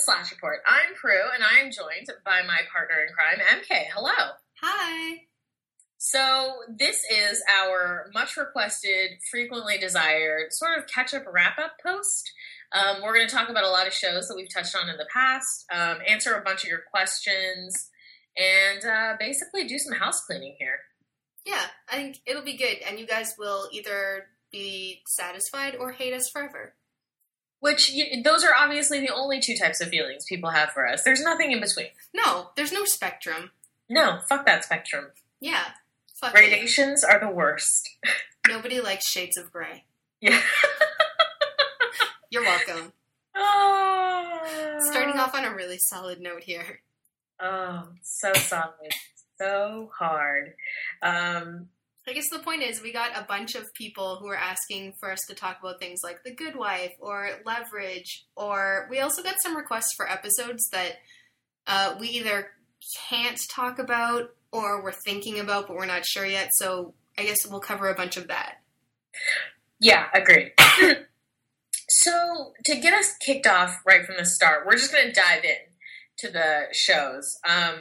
guys. Welcome to Slash Report. I'm Prue, and I am joined by my partner in crime, MK. Hello. Hi. So, this is our much requested, frequently desired sort of catch up wrap up post. Um, we're going to talk about a lot of shows that we've touched on in the past, um, answer a bunch of your questions, and uh, basically do some house cleaning here. Yeah, I think it'll be good, and you guys will either be satisfied or hate us forever. Which, you, those are obviously the only two types of feelings people have for us. There's nothing in between. No, there's no spectrum. No, fuck that spectrum. Yeah, fuck it. Gradations are the worst. Nobody likes shades of gray. Yeah. You're welcome. oh, Starting off on a really solid note here. Oh, so solid. So hard. Um, I guess the point is, we got a bunch of people who are asking for us to talk about things like The Good Wife or Leverage, or we also got some requests for episodes that uh, we either can't talk about or we're thinking about, but we're not sure yet. So I guess we'll cover a bunch of that. yeah, agreed. so, to get us kicked off right from the start, we're just going to dive in to the shows. Um,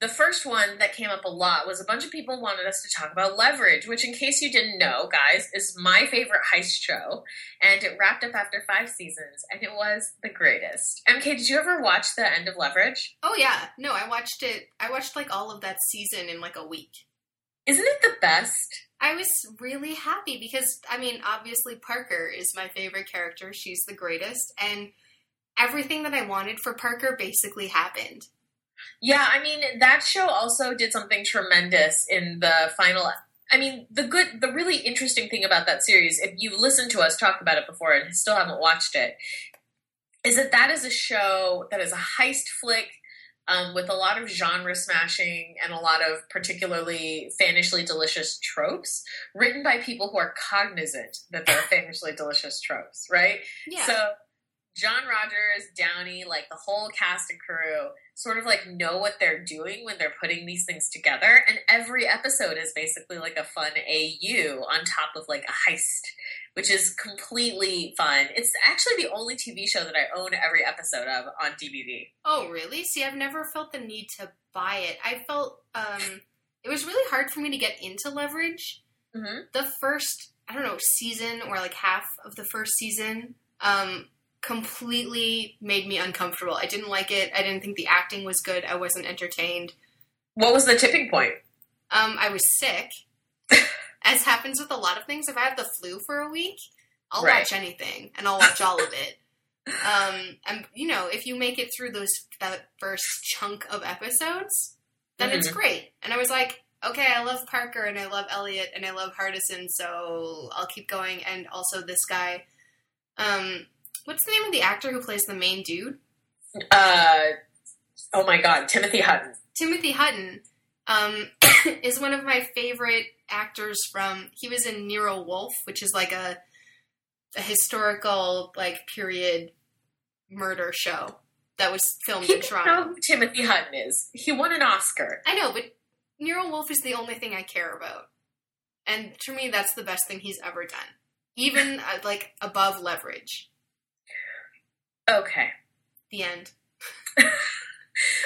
the first one that came up a lot was a bunch of people wanted us to talk about Leverage, which, in case you didn't know, guys, is my favorite heist show. And it wrapped up after five seasons, and it was the greatest. MK, did you ever watch the end of Leverage? Oh yeah, no, I watched it. I watched like all of that season in like a week. Isn't it the best? I was really happy because I mean, obviously Parker is my favorite character. She's the greatest, and everything that I wanted for Parker basically happened. Yeah, I mean that show also did something tremendous in the final. I mean, the good, the really interesting thing about that series, if you've listened to us talk about it before and still haven't watched it, is that that is a show that is a heist flick um, with a lot of genre smashing and a lot of particularly fanishly delicious tropes, written by people who are cognizant that they're fanishly delicious tropes, right? Yeah, So John Rogers, Downey, like the whole cast and crew sort of like know what they're doing when they're putting these things together. And every episode is basically like a fun AU on top of like a heist, which is completely fun. It's actually the only TV show that I own every episode of on DVD. Oh, really? See, I've never felt the need to buy it. I felt um, it was really hard for me to get into Leverage. Mm-hmm. The first, I don't know, season or like half of the first season um, completely made me uncomfortable. I didn't like it. I didn't think the acting was good. I wasn't entertained. What was the tipping point? Um, I was sick, as happens with a lot of things. If I have the flu for a week, I'll Right. watch anything and I'll watch all of it. Um, and you know, if you make it through those that first chunk of episodes, then it's Mhm. great. And I was like, okay, I love Parker and I love Elliot and I love Hardison, so I'll keep going. And also this guy, um, what's the name of the actor who plays the main dude? Uh, oh my God, Timothy Hutton. Timothy Hutton um, is one of my favorite actors from. He was in Nero Wolfe, which is like a a historical like period murder show that was filmed in People Toronto. know who Timothy Hutton is. He won an Oscar. I know, but Nero Wolfe is the only thing I care about, and to me, that's the best thing he's ever done. Even uh, like above Leverage. Okay. The end.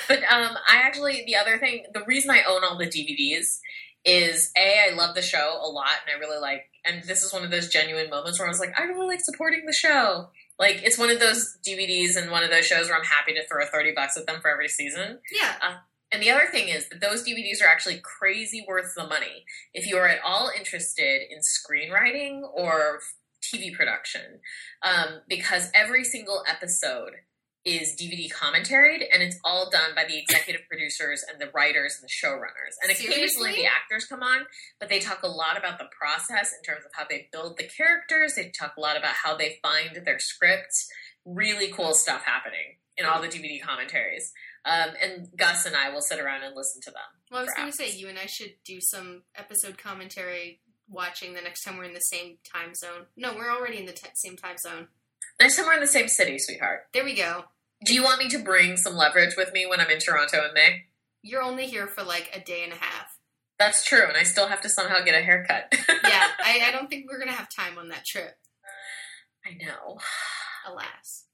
But um, I actually the other thing, the reason I own all the DVDs is a I love the show a lot, and I really like. And this is one of those genuine moments where I was like, I really like supporting the show. Like it's one of those DVDs and one of those shows where I'm happy to throw thirty bucks at them for every season. Yeah. And the other thing is that those DVDs are actually crazy worth the money if you are at all interested in screenwriting or TV production, um, because every single episode is DVD commentaried, and it's all done by the executive producers and the writers and the showrunners. And occasionally Seriously? the actors come on, but they talk a lot about the process in terms of how they build the characters. They talk a lot about how they find their scripts. Really cool stuff happening in all the DVD commentaries. Um, and Gus and I will sit around and listen to them. Well, I was going to say you and I should do some episode commentary watching the next time we're in the same time zone. No, we're already in the t- same time zone. Next time we're in the same city, sweetheart. There we go. Do you want me to bring some leverage with me when I'm in Toronto in May? You're only here for like a day and a half. That's true, and I still have to somehow get a haircut. Yeah, I, I don't think we're to have time on that trip, I know. alas.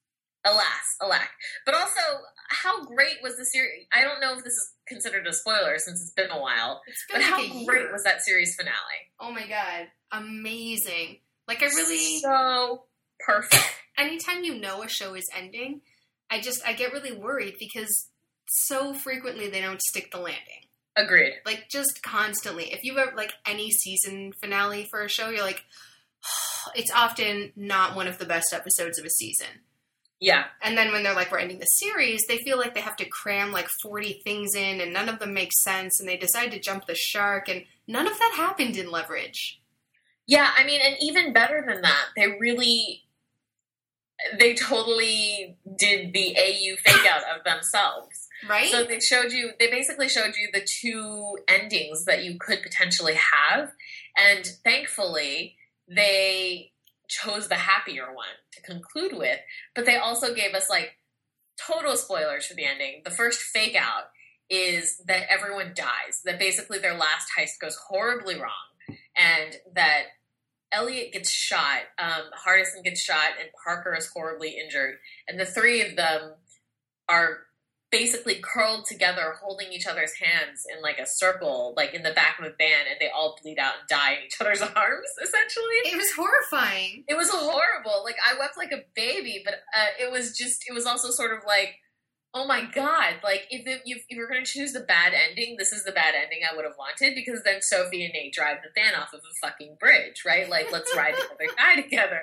Alas, alack. But also, how great was the series? I don't know if this is considered a spoiler since it's been a while. It's been But like how great was that series finale? Oh my god, amazing! Like I really, so perfect. anytime you know a show is ending, I just I get really worried because so frequently they don't stick the landing. Agreed. Like just constantly. If you've ever like any season finale for a show, you're like, it's often not one of the best episodes of a season. Yeah. And then when they're like, we're ending the series, they feel like they have to cram like 40 things in and none of them make sense and they decide to jump the shark and none of that happened in Leverage. Yeah, I mean, and even better than that, they really, they totally did the AU fake out of themselves. Right? So they showed you, they basically showed you the two endings that you could potentially have. And thankfully, they chose the happier one to conclude with. But they also gave us like total spoilers for the ending. The first fake out is that everyone dies, that basically their last heist goes horribly wrong, and that Elliot gets shot, um, Hardison gets shot, and Parker is horribly injured. And the three of them are basically curled together, holding each other's hands in like a circle, like in the back of a van, and they all bleed out and die in each other's arms, essentially. it was horrifying. It was horrible. Like I wept like a baby, but uh, it was just. It was also sort of like, oh my god! Like if it, if you were going to choose the bad ending, this is the bad ending I would have wanted because then Sophie and Nate drive the van off of a fucking bridge, right? Like let's ride the other die together.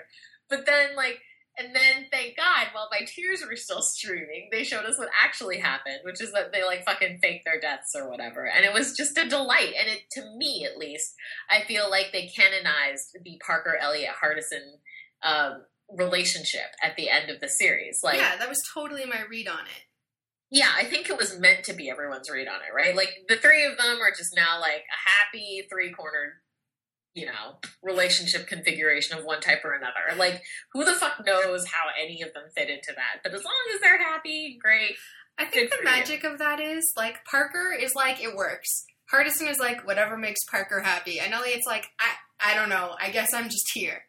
But then like. And then, thank God, while my tears were still streaming, they showed us what actually happened, which is that they like fucking faked their deaths or whatever. And it was just a delight. And it, to me at least, I feel like they canonized the Parker Elliot Hardison um, relationship at the end of the series. Like, yeah. yeah, that was totally my read on it. Yeah, I think it was meant to be everyone's read on it, right? Like the three of them are just now like a happy three cornered, you know, relationship configuration of one type or another. Like, who the fuck knows how any of them fit into that? But as long as they're happy, great. I think Good the magic of that is like Parker is like it works. Hardison is like whatever makes Parker happy. And Elliot's like I I don't know. I guess I'm just here.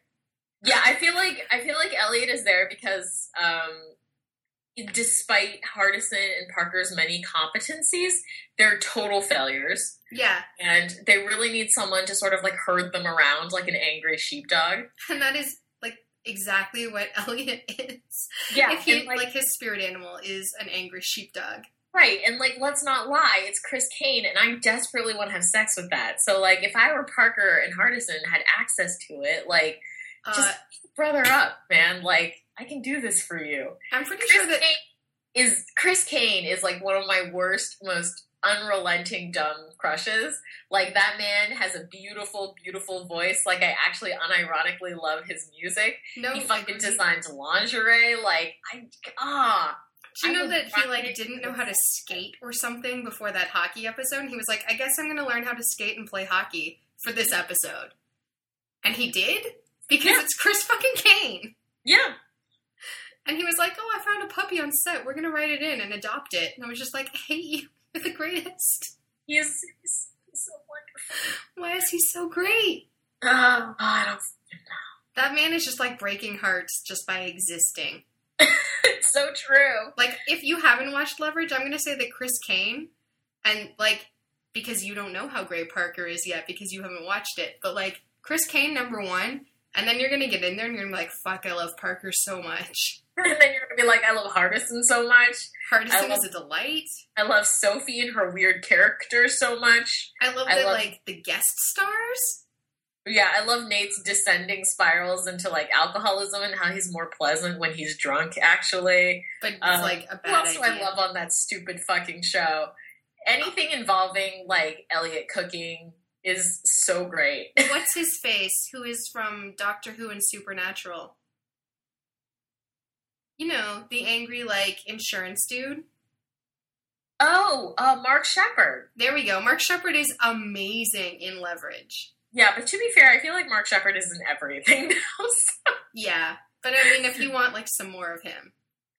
Yeah, I feel like I feel like Elliot is there because um despite Hardison and Parker's many competencies, they're total failures. Yeah, And they really need someone to sort of like herd them around like an angry sheepdog. and that is like exactly what Elliot is. Yeah, if he and, like, his spirit animal is an angry sheepdog. right. And like, let's not lie, it's Chris Kane, and I desperately want to have sex with that. So like, if I were Parker and Hardison had access to it, like, Uh, just brother up, man. Like, I can do this for you. I'm pretty Chris sure that Kane is Chris Kane is like one of my worst, most unrelenting dumb crushes. Like that man has a beautiful, beautiful voice. Like I actually unironically love his music. no. he fucking designs lingerie. Like I ah. Do you I know that he like didn't know how to skate or something before that hockey episode? He was like, I guess I'm going to learn how to skate and play hockey for this episode. And he did because Yeah. it's Chris fucking Kane. Yeah. And he was like, "Oh, I found a puppy on set. We're gonna write it in and adopt it." And I was just like, "I hate you. You're the greatest. He is he's so wonderful. Why is he so great?" Oh, I don't know. That man is just like breaking hearts just by existing. it's so true. Like, if you haven't watched Leverage, I'm gonna say that Chris Kane, and like because you don't know how great Parker is yet because you haven't watched it, but like Chris Kane number one, and then you're gonna get in there and you're gonna be like, "Fuck, I love Parker so much." And then you're gonna be like, I love Hardison so much. Hardison love- is a delight. I love Sophie and her weird character so much. I love that like the guest stars. Yeah, I love Nate's descending spirals into like alcoholism and how he's more pleasant when he's drunk. Actually, But it's Um, like a what bad else do I love on that stupid fucking show? Anything involving like Elliot cooking is so great. What's his face? Who is from Doctor Who and Supernatural? You know, the angry like insurance dude. Oh, uh, Mark Sheppard. There we go. Mark Sheppard is amazing in Leverage. Yeah, but to be fair, I feel like Mark Sheppard is in everything now. so- Yeah, but I mean, if you want like some more of him,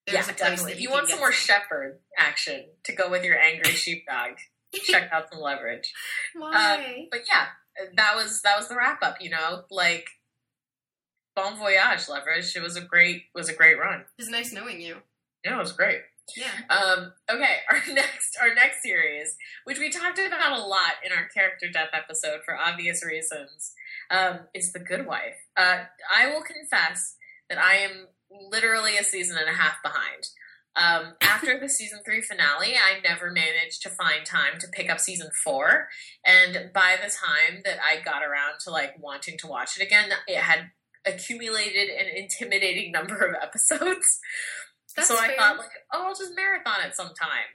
yeah, there's a place definitely. If you you want some more Sheppard action to go with your angry sheepdog, check out some leverage. Why? But yeah, that was that was the wrap up. You know, like bon voyage, leverage. It was a great was a great run. It was nice knowing you. Yeah, it was great. Yeah. Um, okay, our next our next series, which we talked about a lot in our character death episode for obvious reasons, um, is The Good Wife. Uh, I will confess that I am literally a season and a half behind. Um, after the season three finale, I never managed to find time to pick up season four, and by the time that I got around to like wanting to watch it again, it had accumulated an intimidating number of episodes. That's so I fair. thought, like, oh, I'll just marathon it sometime.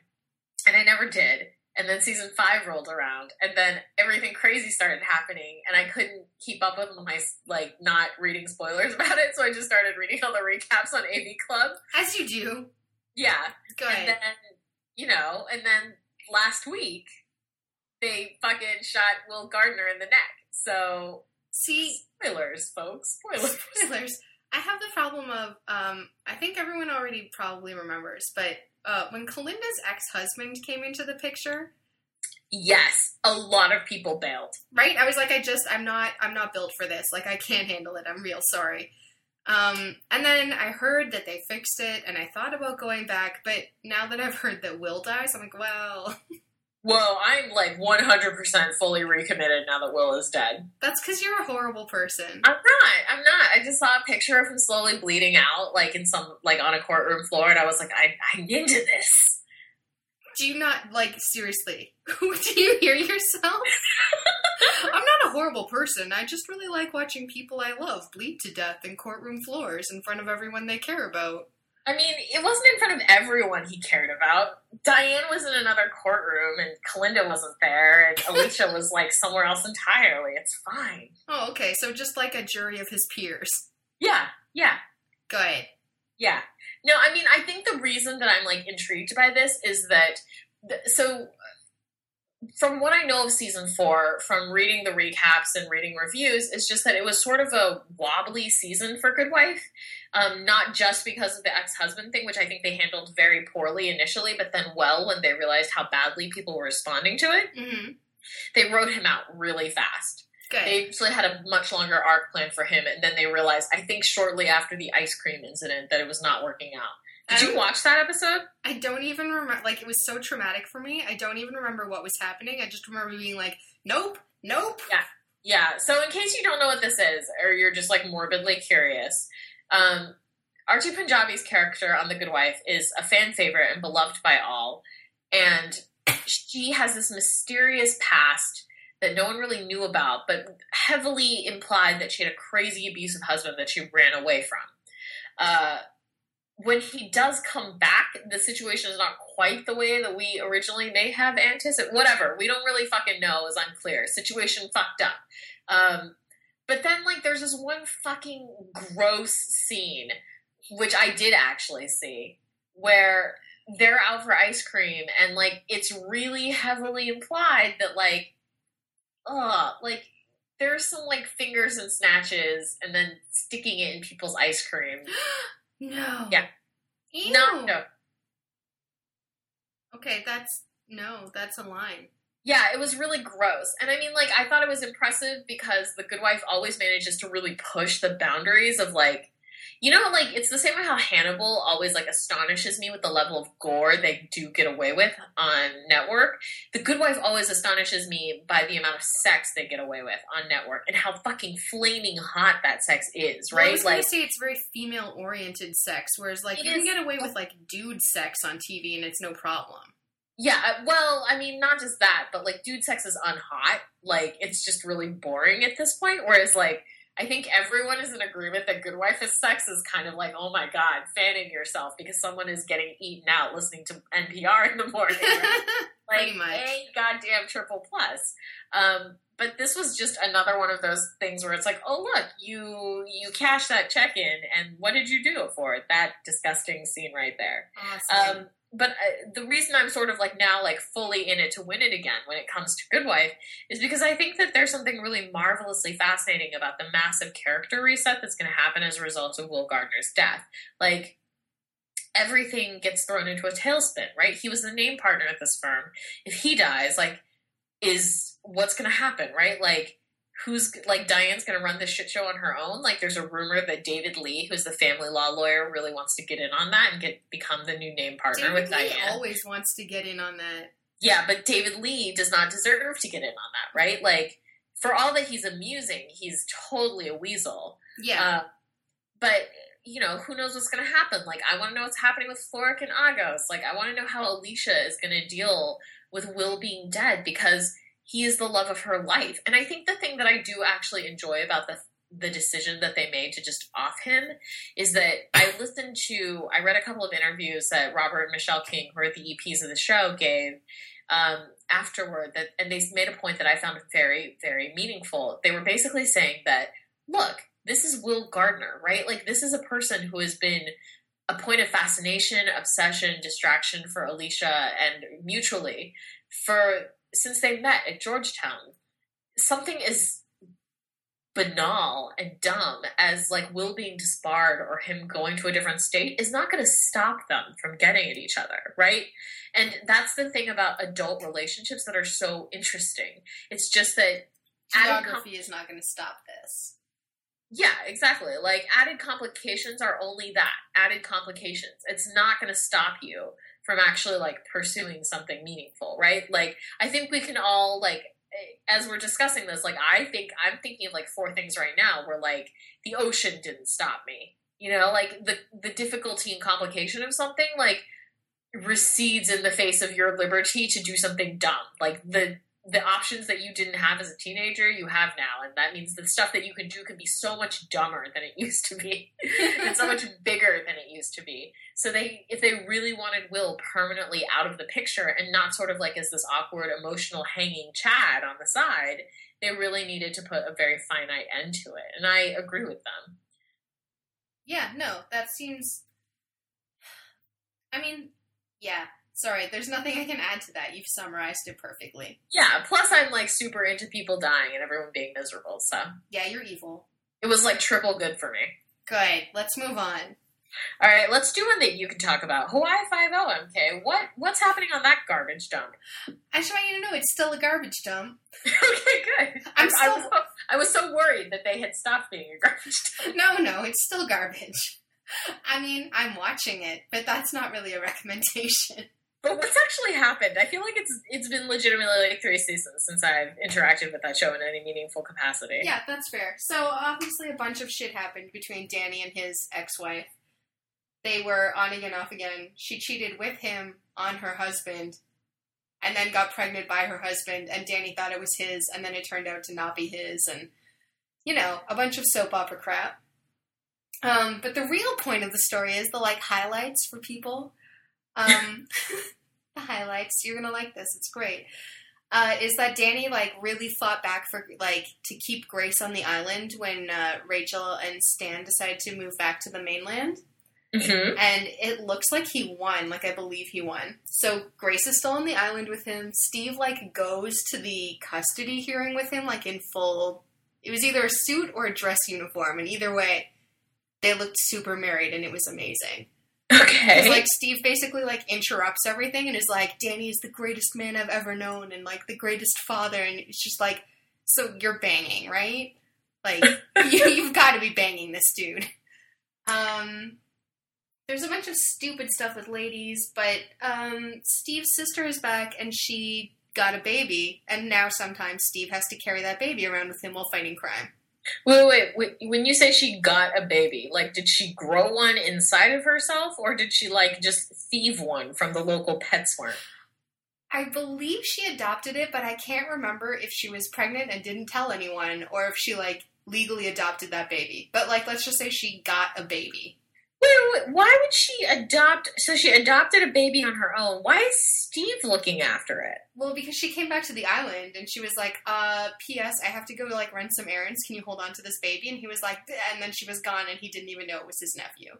And I never did. And then season five rolled around, and then everything crazy started happening, and I couldn't keep up with my, like, not reading spoilers about it, so I just started reading all the recaps on AV Club. As you do. Yeah. Go And then, you know, and then last week, they fucking shot Will Gardner in the neck. So, See, spoilers, folks. Spoilers. spoilers. I have the problem of, um, I think everyone already probably remembers, but uh, when Kalinda's ex husband came into the picture, Yes, a lot of people bailed. right? I was like, I just, I'm not, I'm not built for this. Like, I can't handle it. I'm real sorry. Um, and then I heard that they fixed it, and I thought about going back, but now that I've heard that Will dies, I'm like, well, Well, I'm like 100% fully recommitted now that Will is dead. that's because you're a horrible person. I'm not. I'm not. I just saw a picture of him slowly bleeding out, like in some, like on a courtroom floor, and I was like, I, I'm into this. Do you not like seriously? Do you hear yourself? I'm not a horrible person. I just really like watching people I love bleed to death in courtroom floors in front of everyone they care about. I mean, it wasn't in front of everyone he cared about. Diane was in another courtroom, and Kalinda wasn't there, and Alicia was like somewhere else entirely. It's fine. Oh, okay. So just like a jury of his peers. Yeah, yeah. Go ahead. Yeah. No, I mean, I think the reason that I'm like intrigued by this is that th- so from what I know of season 4 from reading the recaps and reading reviews is just that it was sort of a wobbly season for Good Wife. Um, not just because of the ex-husband thing, which I think they handled very poorly initially, but then well when they realized how badly people were responding to it. Mm-hmm. They wrote him out really fast. Good. They actually had a much longer arc plan for him, and then they realized, I think shortly after the ice cream incident, that it was not working out. Did you watch that episode? I don't even remember. Like it was so traumatic for me. I don't even remember what was happening. I just remember being like, "Nope, nope." Yeah. Yeah. So, in case you don't know what this is, or you're just like morbidly curious, um, Archie Panjabi's character on The Good Wife is a fan favorite and beloved by all, and she has this mysterious past that no one really knew about, but heavily implied that she had a crazy abusive husband that she ran away from. Uh, when he does come back, the situation is not quite the way that we originally may have anticipated. Whatever, we don't really fucking know is unclear. Situation fucked up. Um, but then, like, there's this one fucking gross scene, which I did actually see, where they're out for ice cream, and like, it's really heavily implied that, like, ugh, like, there's some like fingers and snatches, and then sticking it in people's ice cream. No. Yeah. Ew. No, no, Okay, that's no. That's a line. Yeah, it was really gross. And I mean, like, I thought it was impressive because The Good Wife always manages to really push the boundaries of, like, you know, like, it's the same way how Hannibal always, like, astonishes me with the level of gore they do get away with on network. The Good Wife always astonishes me by the amount of sex they get away with on network and how fucking flaming hot that sex is, right? Well, I was gonna say it's very female oriented sex, whereas like you can get away with like dude sex on TV and it's no problem. Yeah, uh, well, I mean, not just that, but like, dude sex is unhot. Like, it's just really boring at this point. Whereas, like, I think everyone is in agreement that Good Wife is sex is kind of like, oh my god, fanning yourself because someone is getting eaten out listening to NPR in the morning. like, Pretty much. a goddamn triple plus. Um, but this was just another one of those things where it's like, oh look, you you cashed that check in, and what did you do it for? That disgusting scene right there. awesome. Um, but uh, the reason I'm sort of like now like fully in it to win it again when it comes to Good Wife is because I think that there's something really marvelously fascinating about the massive character reset that's going to happen as a result of Will Gardner's death. Like everything gets thrown into a tailspin, right? He was the name partner at this firm. If he dies, like is what's going to happen, right? Like who's like Diane's going to run this shit show on her own. Like there's a rumor that David Lee, who's the family law lawyer, really wants to get in on that and get become the new name partner David with Lee Diane. always wants to get in on that. Yeah, but David Lee does not deserve to get in on that, right? Like for all that he's amusing, he's totally a weasel. Yeah. Uh, but you know, who knows what's going to happen? Like, I want to know what's happening with Florrick and Agos. Like, I want to know how Alicia is going to deal with Will being dead because he is the love of her life. And I think the thing that I do actually enjoy about the the decision that they made to just off him is that I listened to, I read a couple of interviews that Robert and Michelle King, who are the EPs of the show, gave um, afterward. That and they made a point that I found very, very meaningful. They were basically saying that, look, this is Will Gardner, right? Like this is a person who has been a point of fascination, obsession, distraction for Alicia and mutually for since they met at Georgetown. Something as banal and dumb as like Will being disbarred or him going to a different state is not going to stop them from getting at each other, right? And that's the thing about adult relationships that are so interesting. It's just that added com- Geography is not going to stop this. yeah, exactly. Like added complications are only that added complications. It's not going to stop you from actually like pursuing something meaningful, right? Like I think we can all like eh, as we're discussing this, like I think I'm thinking of like four things right now where like the ocean didn't stop me. You know, like the the difficulty and complication of something like recedes in the face of your liberty to do something dumb. Like the the options that you didn't have as a teenager, you have now, and that means the stuff that you can do can be so much dumber than it used to be, and so much bigger than it used to be. So they, if they really wanted Will permanently out of the picture and not sort of like as this awkward, emotional, hanging Chad on the side, they really needed to put a very finite end to it, and I agree with them. Yeah, no, that seems. I mean, yeah. Sorry, there's nothing I can add to that. You've summarized it perfectly. Yeah. Plus, I'm like super into people dying and everyone being miserable, so Yeah, you're evil. it was like triple good for me. Good. Let's move on. All right, let's do one that you can talk about. Hawaii Five oh O. MK. What what's happening on that garbage dump? I just want you to know it's still a garbage dump. okay, good. I'm I, still- was so, I was so worried that they had stopped being a garbage dump. No, no, it's still garbage. I mean, I'm watching it, but that's not really a recommendation. But what's actually happened? I feel like it's it's been legitimately like three seasons since I've interacted with that show in any meaningful capacity. Yeah, that's fair. So obviously, a bunch of shit happened between Danny and his ex-wife. They were on again, off again. She cheated with him on her husband, and then got pregnant by her husband. And Danny thought it was his, and then it turned out to not be his, and you know, a bunch of soap opera crap. Um, but the real point of the story is the like highlights for people. Um, the highlights. You're gonna like this. It's great. Uh, is that Danny like really fought back for like to keep Grace on the island when uh, Rachel and Stan decided to move back to the mainland, Mm-hmm. and it looks like he won. Like I believe he won. So Grace is still on the island with him. Steve like goes to the custody hearing with him, like in full. It was either a suit or a dress uniform, and either way, they looked super married, and it was amazing. Okay. Because like Steve basically like interrupts everything and is like, Danny is the greatest man I've ever known and like the greatest father and it's just like, so you're banging, right? Like you, you've got to be banging this dude. Um, there's a bunch of stupid stuff with ladies, but um, Steve's sister is back and she got a baby, and now sometimes Steve has to carry that baby around with him while fighting crime. Wait, wait, wait. When you say she got a baby, like, did she grow one inside of herself, or did she like just thieve one from the local pet store? I believe she adopted it, but I can't remember if she was pregnant and didn't tell anyone or if she like legally adopted that baby. But like let's just say she got a baby. Why would she adopt? So she adopted a baby on her own. Why is Steve looking after it? Well, because she came back to the island and she was like, uh, P.S. I have to go like run some errands. Can you hold on to this baby? And he was like, and then she was gone and he didn't even know it was his nephew.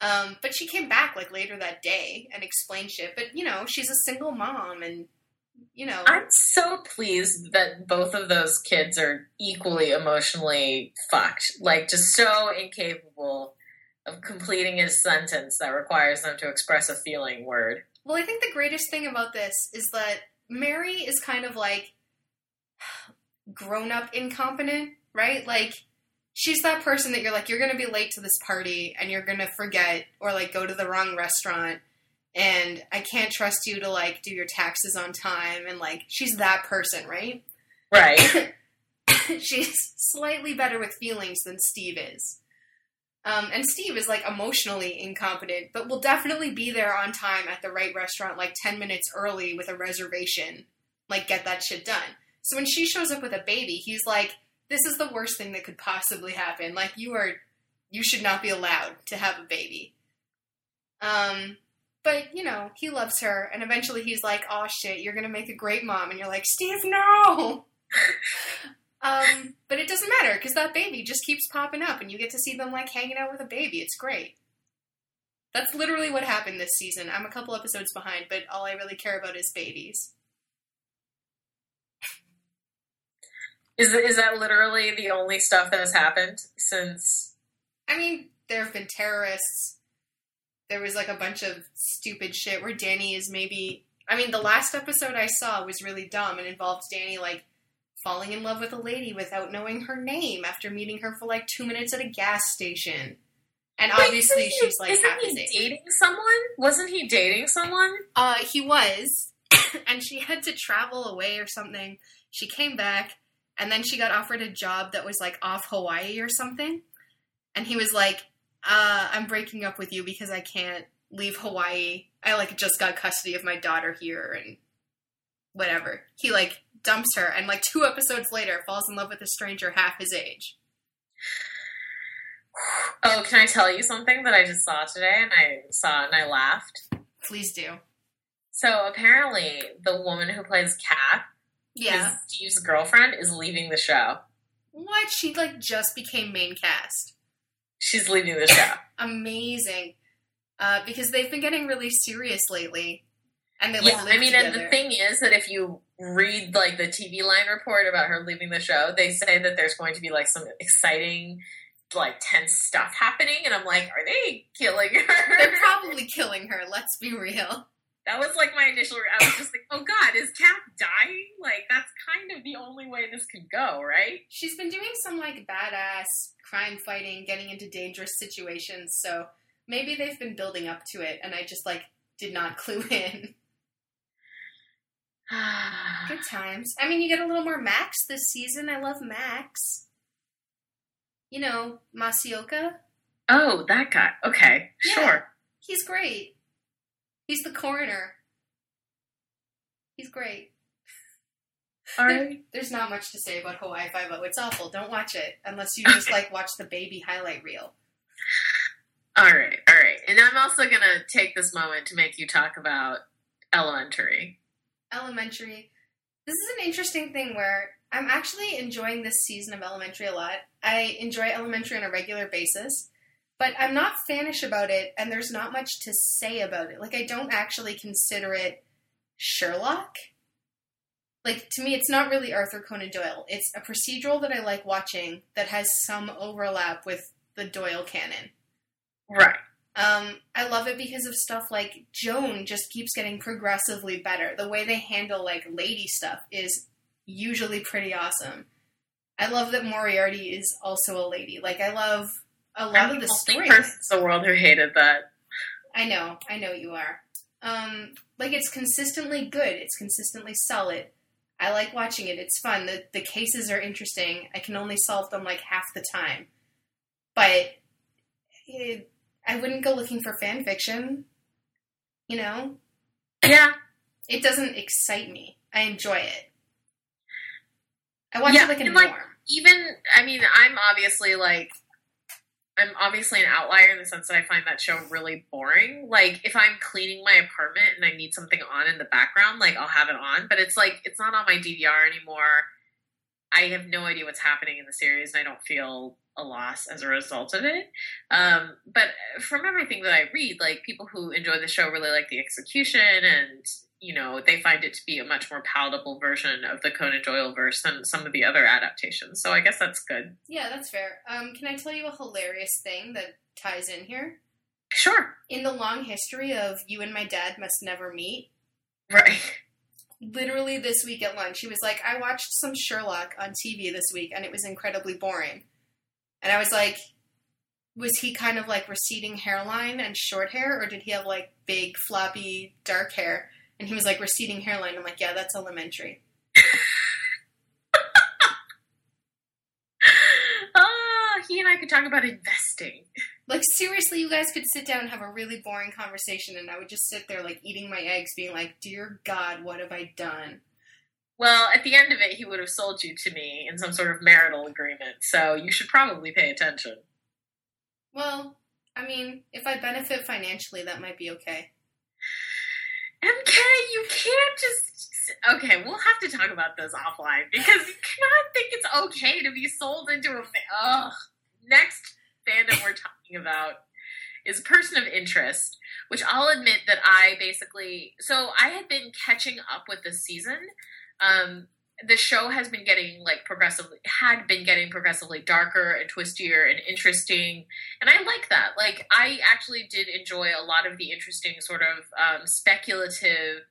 Um, but she came back like later that day and explained shit. But you know, she's a single mom and you know, I'm so pleased that both of those kids are equally emotionally fucked. Like, just so incapable of completing a sentence that requires them to express a feeling word. Well, I think the greatest thing about this is that Mary is kind of like grown up incompetent, right? Like she's that person that you're like you're going to be late to this party and you're going to forget or like go to the wrong restaurant and I can't trust you to like do your taxes on time and like she's that person, right? Right. she's slightly better with feelings than Steve is. Um, and Steve is like emotionally incompetent, but will definitely be there on time at the right restaurant like 10 minutes early with a reservation. Like, get that shit done. So when she shows up with a baby, he's like, this is the worst thing that could possibly happen. Like, you are, you should not be allowed to have a baby. Um, but, you know, he loves her, and eventually he's like, oh shit, you're gonna make a great mom. And you're like, Steve, no! Um, but it doesn't matter because that baby just keeps popping up, and you get to see them like hanging out with a baby. It's great. That's literally what happened this season. I'm a couple episodes behind, but all I really care about is babies. Is is that literally the only stuff that has happened since? I mean, there have been terrorists. There was like a bunch of stupid shit where Danny is maybe. I mean, the last episode I saw was really dumb and involved Danny like falling in love with a lady without knowing her name after meeting her for like two minutes at a gas station. And Wait, obviously, he- she's like isn't he dating someone? Wasn't he dating someone? Uh, he was, and she had to travel away or something. She came back, and then she got offered a job that was like off Hawaii or something. And he was like, uh, "I'm breaking up with you because I can't leave Hawaii. I like just got custody of my daughter here, and whatever." He like dumps her, and like two episodes later, falls in love with a stranger half his age. Oh, can I tell you something that I just saw today and I saw and I laughed? Please do. So apparently, the woman who plays Kat, Yeah. his Steve's girlfriend, is leaving the show. What? She like just became main cast. She's leaving the show. amazing uh, because they've been getting really serious lately, and they like yeah, I mean, and the thing is that if you read like the TV line report about her leaving the show, they say that there's going to be like some exciting, like tense stuff happening, and I'm like, are they killing her? They're probably killing her. Let's be real. that was like my initial. I was just like, oh god, is Kat dying? Like that's kind of the only way this could go, right? She's been doing some like badass crime fighting, getting into dangerous situations. So maybe they've been building up to it, and I just like did not clue in. Good times. I mean, you get a little more Max this season. I love Max. You know, Masi Oka. oh, that guy. Okay, Yeah. sure. He's great. He's the coroner. He's great. All right. There's not much to say about Hawaii Five O. It's awful. Don't watch it unless you just like watch the baby highlight reel. All right, all right. And I'm also going to take this moment to make you talk about Elementary. Elementary. This is an interesting thing where I'm actually enjoying this season of Elementary a lot. I enjoy Elementary on a regular basis, but I'm not fanish about it, and there's not much to say about it. Like I don't actually consider it Sherlock. Like to me, it's not really Arthur Conan Doyle. It's a procedural that I like watching that has some overlap with the Doyle canon. Right. Um, I love it because of stuff like Joan just keeps getting progressively better. The way they handle like lady stuff is usually pretty awesome. I love that Moriarty is also a lady. Like I love a lot I'm of the the story. in the world who hated that. I know, I know you are. Um, like it's consistently good. It's consistently solid. I like watching it. It's fun. The the cases are interesting. I can only solve them like half the time, but it, I wouldn't go looking for fan fiction. You know, Yeah. it doesn't excite me. I enjoy it. I watch Yeah, it like a norm. like, Even, I mean, I'm obviously like, I'm obviously an outlier in the sense that I find that show really boring. Like, if I'm cleaning my apartment and I need something on in the background, like, I'll have it on. But it's like, it's not on my DVR anymore. I have no idea what's happening in the series, and I don't feel a loss as a result of it. Um, but from everything that I read, like people who enjoy the show really like the execution, and you know they find it to be a much more palatable version of the Conan Doyle verse than some of the other adaptations. So I guess that's good. yeah, that's fair. Um, can I tell you a hilarious thing that ties in here? Sure, In the long history of you and my dad must never meet, right. literally this week at lunch. He was like, I watched some Sherlock on TV this week and it was incredibly boring. And I was like, was he kind of like receding hairline and short hair, or did he have like big, floppy, dark hair? And he was like receding hairline. I'm like, yeah, that's elementary. Ah, he and I could talk about investing. Like seriously, you guys could sit down and have a really boring conversation, and I would just sit there like eating my eggs, being like, "Dear God, what have I done?" Well, at the end of it, he would have sold you to me in some sort of marital agreement, so you should probably pay attention. Well, I mean, if I benefit financially, that might be okay. MK, you can't just. Okay, we'll have to talk about this offline because you cannot think it's okay to be sold into a. Ugh. Next fandom we're talking about is Person of Interest, which I'll admit that I basically. So I had been catching up with this season. Um, the show has been getting like progressively had been getting progressively darker and twistier and interesting and i like that. Like i actually did enjoy a lot of the interesting sort of um, speculative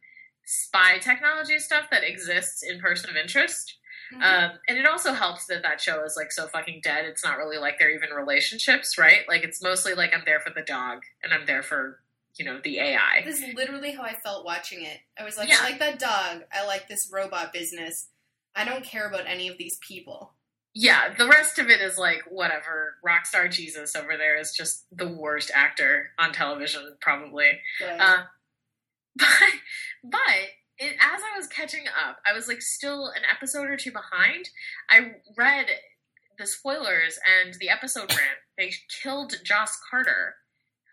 spy technology stuff that exists in person of interest. Mm-hmm. um, and it also helps that that show is like so fucking dead it's not really like they're even relationships right? Like it's mostly like i'm there for the dog and i'm there for you know the ai This is literally how I felt watching it. I was like, Yeah. I like that dog. I like this robot business. I don't care about any of these people. yeah, the rest of it is like whatever. Rockstar Jesus over there is just the worst actor on television, probably. But Uh, but but it, as I was catching up, I was like still an episode or two behind. I read the spoilers and the episode ran. They killed Joss Carter,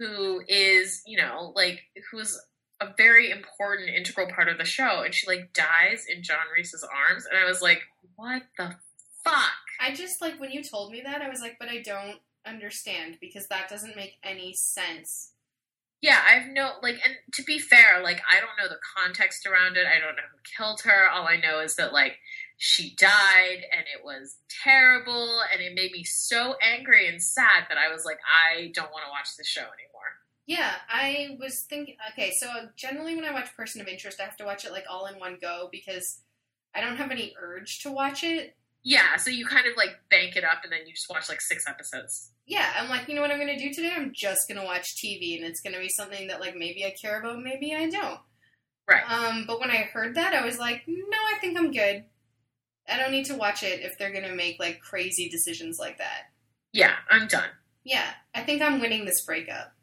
who is you know like who's a very important integral part of the show, and she like dies in John Reese's arms, and I was like, what the fuck? I just like when you told me that, I was like, but I don't understand because that doesn't make any sense. Yeah, I've no like, and to be fair, like I don't know the context around it. I don't know who killed her. All I know is that like she died, and it was terrible, and it made me so angry and sad that I was like, I don't want to watch this show anymore. Yeah, I was thinking. Okay, so generally when I watch Person of Interest, I have to watch it like all in one go because I don't have any urge to watch it. Yeah, so you kind of like bank it up, and then you just watch like six episodes. Yeah, I'm like, you know what I'm going to do today? I'm just going to watch TV, and it's going to be something that like maybe I care about, maybe I don't. Right. Um, but when I heard that, I was like, no, I think I'm good. I don't need to watch it if they're going to make like crazy decisions like that. Yeah, I'm done. Yeah, I think I'm winning this breakup.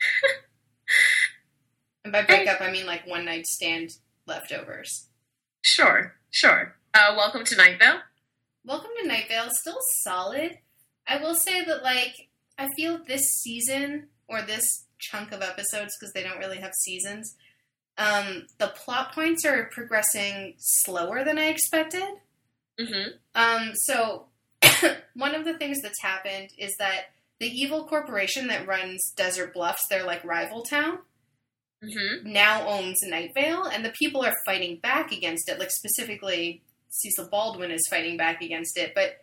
and by breakup, I mean like one night stand leftovers. Sure, sure. Uh, welcome to Night Vale. Welcome to Night Vale. Still solid. I will say that, like, I feel this season or this chunk of episodes because they don't really have seasons. Um, the plot points are progressing slower than I expected. Mm-hmm. Um, so one of the things that's happened is that the evil corporation that runs Desert Bluffs, their like rival town, Mm-hmm. now owns Night Vale, and the people are fighting back against it. Like specifically, Cecil Baldwin is fighting back against it, but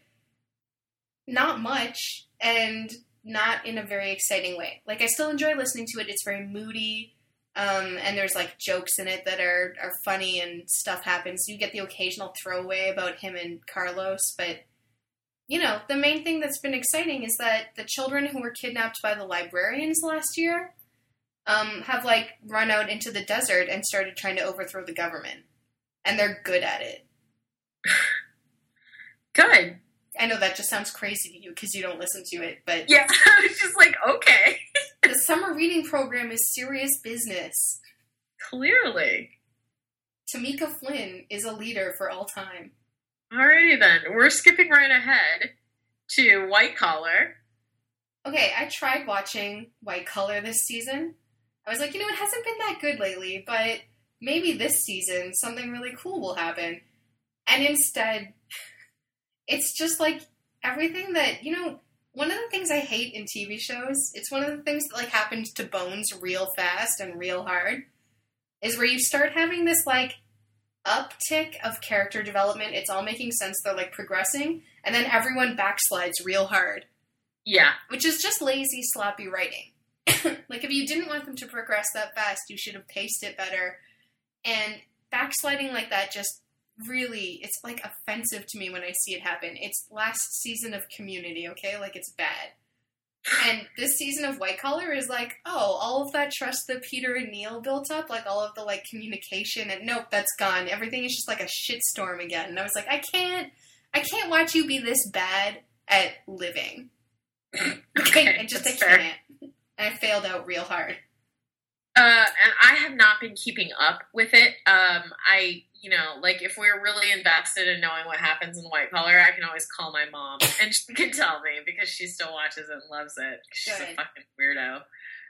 not much, and not in a very exciting way. Like I still enjoy listening to it. It's very moody, um, and there's like jokes in it that are are funny and stuff happens. You get the occasional throwaway about him and Carlos, but you know the main thing that's been exciting is that the children who were kidnapped by the librarians last year um, have like run out into the desert and started trying to overthrow the government, and they're good at it. Good. I know that just sounds crazy to you because you don't listen to it, but Yeah, I was just like, okay. the summer reading program is serious business. Clearly. Tamika Flynn is a leader for all time. Alrighty then. We're skipping right ahead to White Collar. Okay, I tried watching White Collar this season. I was like, you know, it hasn't been that good lately, but maybe this season something really cool will happen. And instead, it's just like everything that, you know, one of the things I hate in TV shows, it's one of the things that like happens to Bones real fast and real hard, is where you start having this like uptick of character development. It's all making sense, they're like progressing, and then everyone backslides real hard Yeah. which is just lazy, sloppy writing. like, if you didn't want them to progress that fast, you should have paced it better. And backsliding like that just really it's like offensive to me when I see it happen. It's last season of Community, okay? Like it's bad. And this season of White Collar is like, oh, all of that trust that Peter and Neal built up, like all of the like communication, and nope, that's gone. Everything is just like a shitstorm again. And I was like, I can't, I can't watch you be this bad at living. Okay, I just I can't. I failed out real hard. Uh, and I have not been keeping up with it. Um, I, you know, like if we're really invested in knowing what happens in White Collar, I can always call my mom and she can tell me because she still watches it and loves it. She's Good. a fucking weirdo.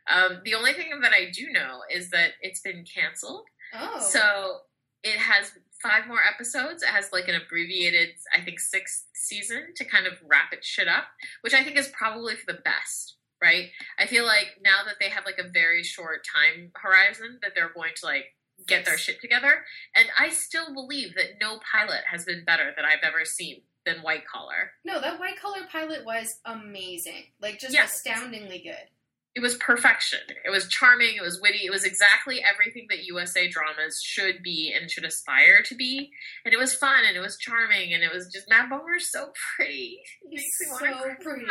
Um, the only thing that I do know is that it's been canceled. Oh, So it has five more episodes. It has like an abbreviated, I think, sixth season to kind of wrap it shit up, which I think is probably for the best, right? I feel like now that they have like a very short time horizon, that they're going to like get their shit together. And I still believe that no pilot has been better that I've ever seen than White Collar. no, that White Collar pilot was amazing. Like just Yes. astoundingly good. It was perfection. It was charming. It was witty. It was exactly everything that USA dramas should be and should aspire to be. And it was fun and it was charming and it was just Matt Bomer's so pretty. He makes me want so pretty.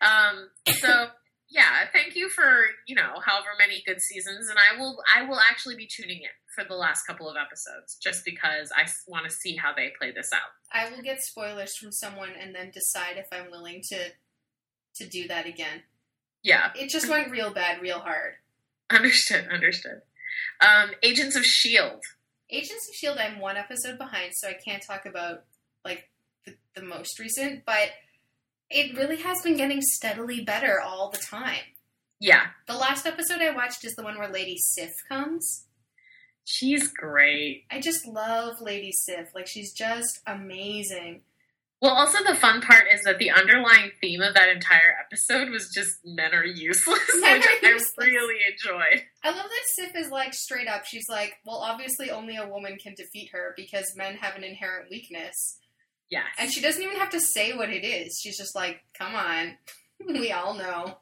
Um, so yeah, thank you for you know however many good seasons, and I will I will actually be tuning in for the last couple of episodes just because I want to see how they play this out. I will get spoilers from someone and then decide if I'm willing to to do that again. Yeah, It just went real bad, real hard. understood, understood. Um, Agents of Shield. Agents of Shield, I'm one episode behind, so I can't talk about like the, the most recent, but it really has been getting steadily better all the time. Yeah, The last episode I watched is the one where Lady Sif comes. she's great. I just love Lady Sif. Like she's just amazing. Well, also the fun part is that the underlying theme of that entire episode was just men are useless, Men which are I really enjoyed. I love that Sif is like straight up. She's like, well, obviously only a woman can defeat her because men have an inherent weakness. Yes, And she doesn't even have to say what it is. She's just like, come on. we all know.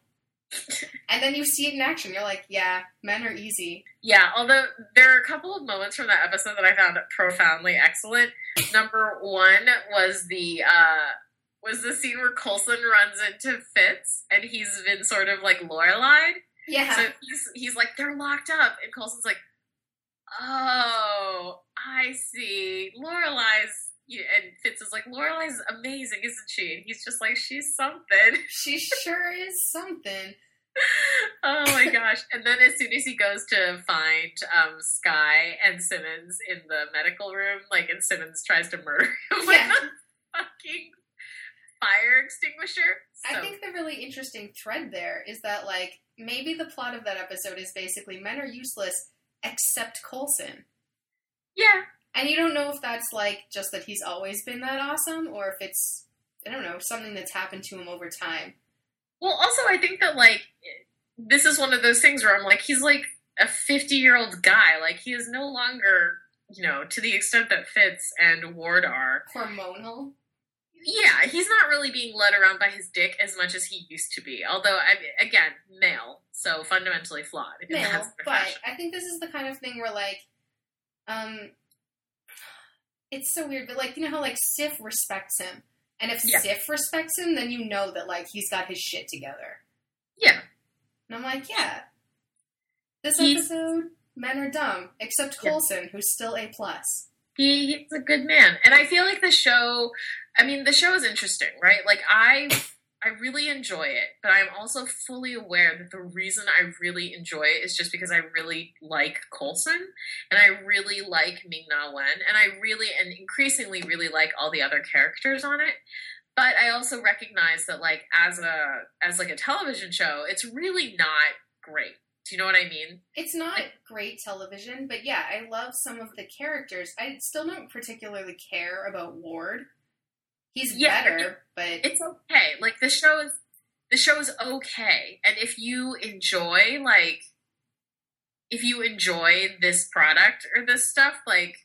And then you see it in action. You're like, yeah, men are easy. Yeah, although there are a couple of moments from that episode that I found profoundly excellent. Number one was the uh was the scene where Coulson runs into Fitz and he's been sort of like Lorelei. Yeah. So he's he's like, they're locked up and Coulson's like, Oh, I see. Lorelei's and Fitz is like, Lorelei's amazing, isn't she? And he's just like, She's something. she sure is something. oh my gosh. And then as soon as he goes to find um, Skye and Simmons in the medical room, like, and Simmons tries to murder him with Yeah. a fucking fire extinguisher. So, I think the really interesting thread there is that, like, maybe the plot of that episode is basically men are useless except Coulson. yeah. And you don't know if that's, like, just that he's always been that awesome or if it's, I don't know, something that's happened to him over time. Well, also, I think that, like, this is one of those things where I'm like, he's like a 50 year old guy. Like, he is no longer, you know, to the extent that Fitz and Ward are. Hormonal. Yeah, he's not really being led around by his dick as much as he used to be. Although, I mean, again, male, so fundamentally flawed. male, but. I think this is the kind of thing where like, um, it's so weird, but like you know how like Sif respects him, and if Yeah. Sif respects him, then you know that like he's got his shit together. yeah, And I'm like, yeah, this He's- episode, men are dumb except Yeah. Coulson, who's still a plus. he, he's a good man, and I feel like the show. I mean, the show is interesting, right? Like I. I really enjoy it, but I'm also fully aware that the reason I really enjoy it is just because I really like Coulson and I really like Ming Na Wen and I really and increasingly really like all the other characters on it. But I also recognize that like as a as like a television show, it's really not great. Do you know what I mean? It's not great television, but yeah, I love some of the characters. I still don't particularly care about Ward. He's Yeah, better, but It's okay. Like the show is the show is okay. And if you enjoy like if you enjoy this product or this stuff, like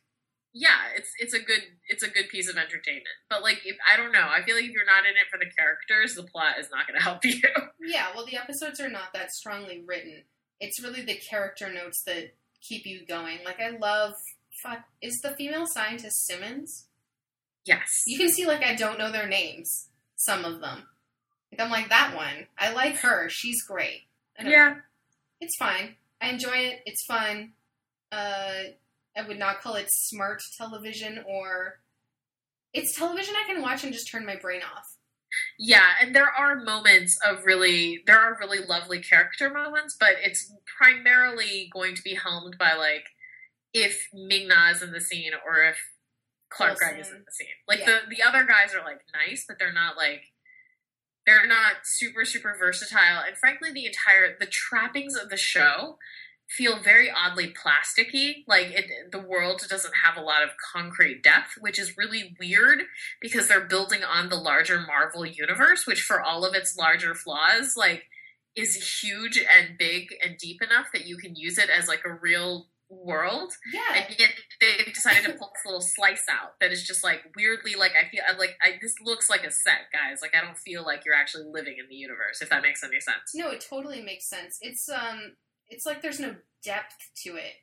yeah, it's it's a good it's a good piece of entertainment. But like if I don't know, I feel like if you're not in it for the characters, the plot is not gonna help you. Yeah, well, the episodes are not that strongly written. It's really the character notes that keep you going. Like, I love fuck is the female scientist Simmons? Yes. You can see like I don't know their names. Some of them. Like, I'm like that one. I like her. She's great. Yeah. It's fine. I enjoy it. It's fun. Uh, I would not call it smart television or. It's television I can watch and just turn my brain off. Yeah, and there are moments of really there are really lovely character moments, but it's primarily going to be helmed by like if Ming Na is in the scene or if Clark Gregg is Coulson. in the scene. Like Yeah. the the other guys are like nice, but they're not like they're not super super versatile. And frankly, the entire the trappings of the show feel very oddly plasticky. Like it, the world doesn't have a lot of concrete depth, which is really weird because they're building on the larger Marvel universe, which for all of its larger flaws, like is huge and big and deep enough that you can use it as like a real world. Yeah. And yet they decided to pull this little slice out that is just like weirdly like I feel I like I this looks like a set, guys. Like I don't feel like you're actually living in the universe, if that makes any sense. No, it totally makes sense. It's um, it's like there's no depth to it.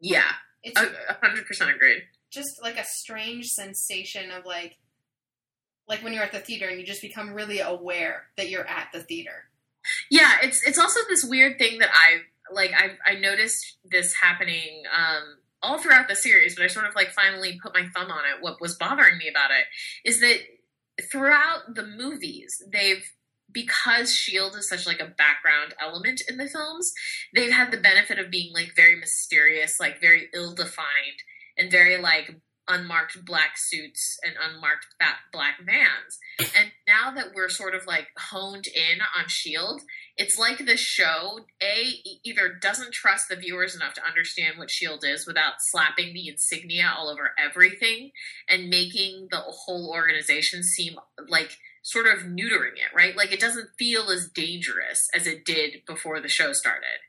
Yeah, It's hundred percent agreed. just like a strange sensation of like, like when you're at the theater and you just become really aware that you're at the theater. Yeah, it's it's also this weird thing that I like. I I noticed this happening um, all throughout the series, but I sort of like finally put my thumb on it. What was bothering me about it is that throughout the movies, they've because Shield is such like a background element in the films, they've had the benefit of being like very mysterious, like very ill defined, and very like unmarked black suits and unmarked black vans. And now that we're sort of like honed in on Shield, it's like the show a either doesn't trust the viewers enough to understand what Shield is without slapping the insignia all over everything and making the whole organization seem like sort of neutering it, right? Like it doesn't feel as dangerous as it did before the show started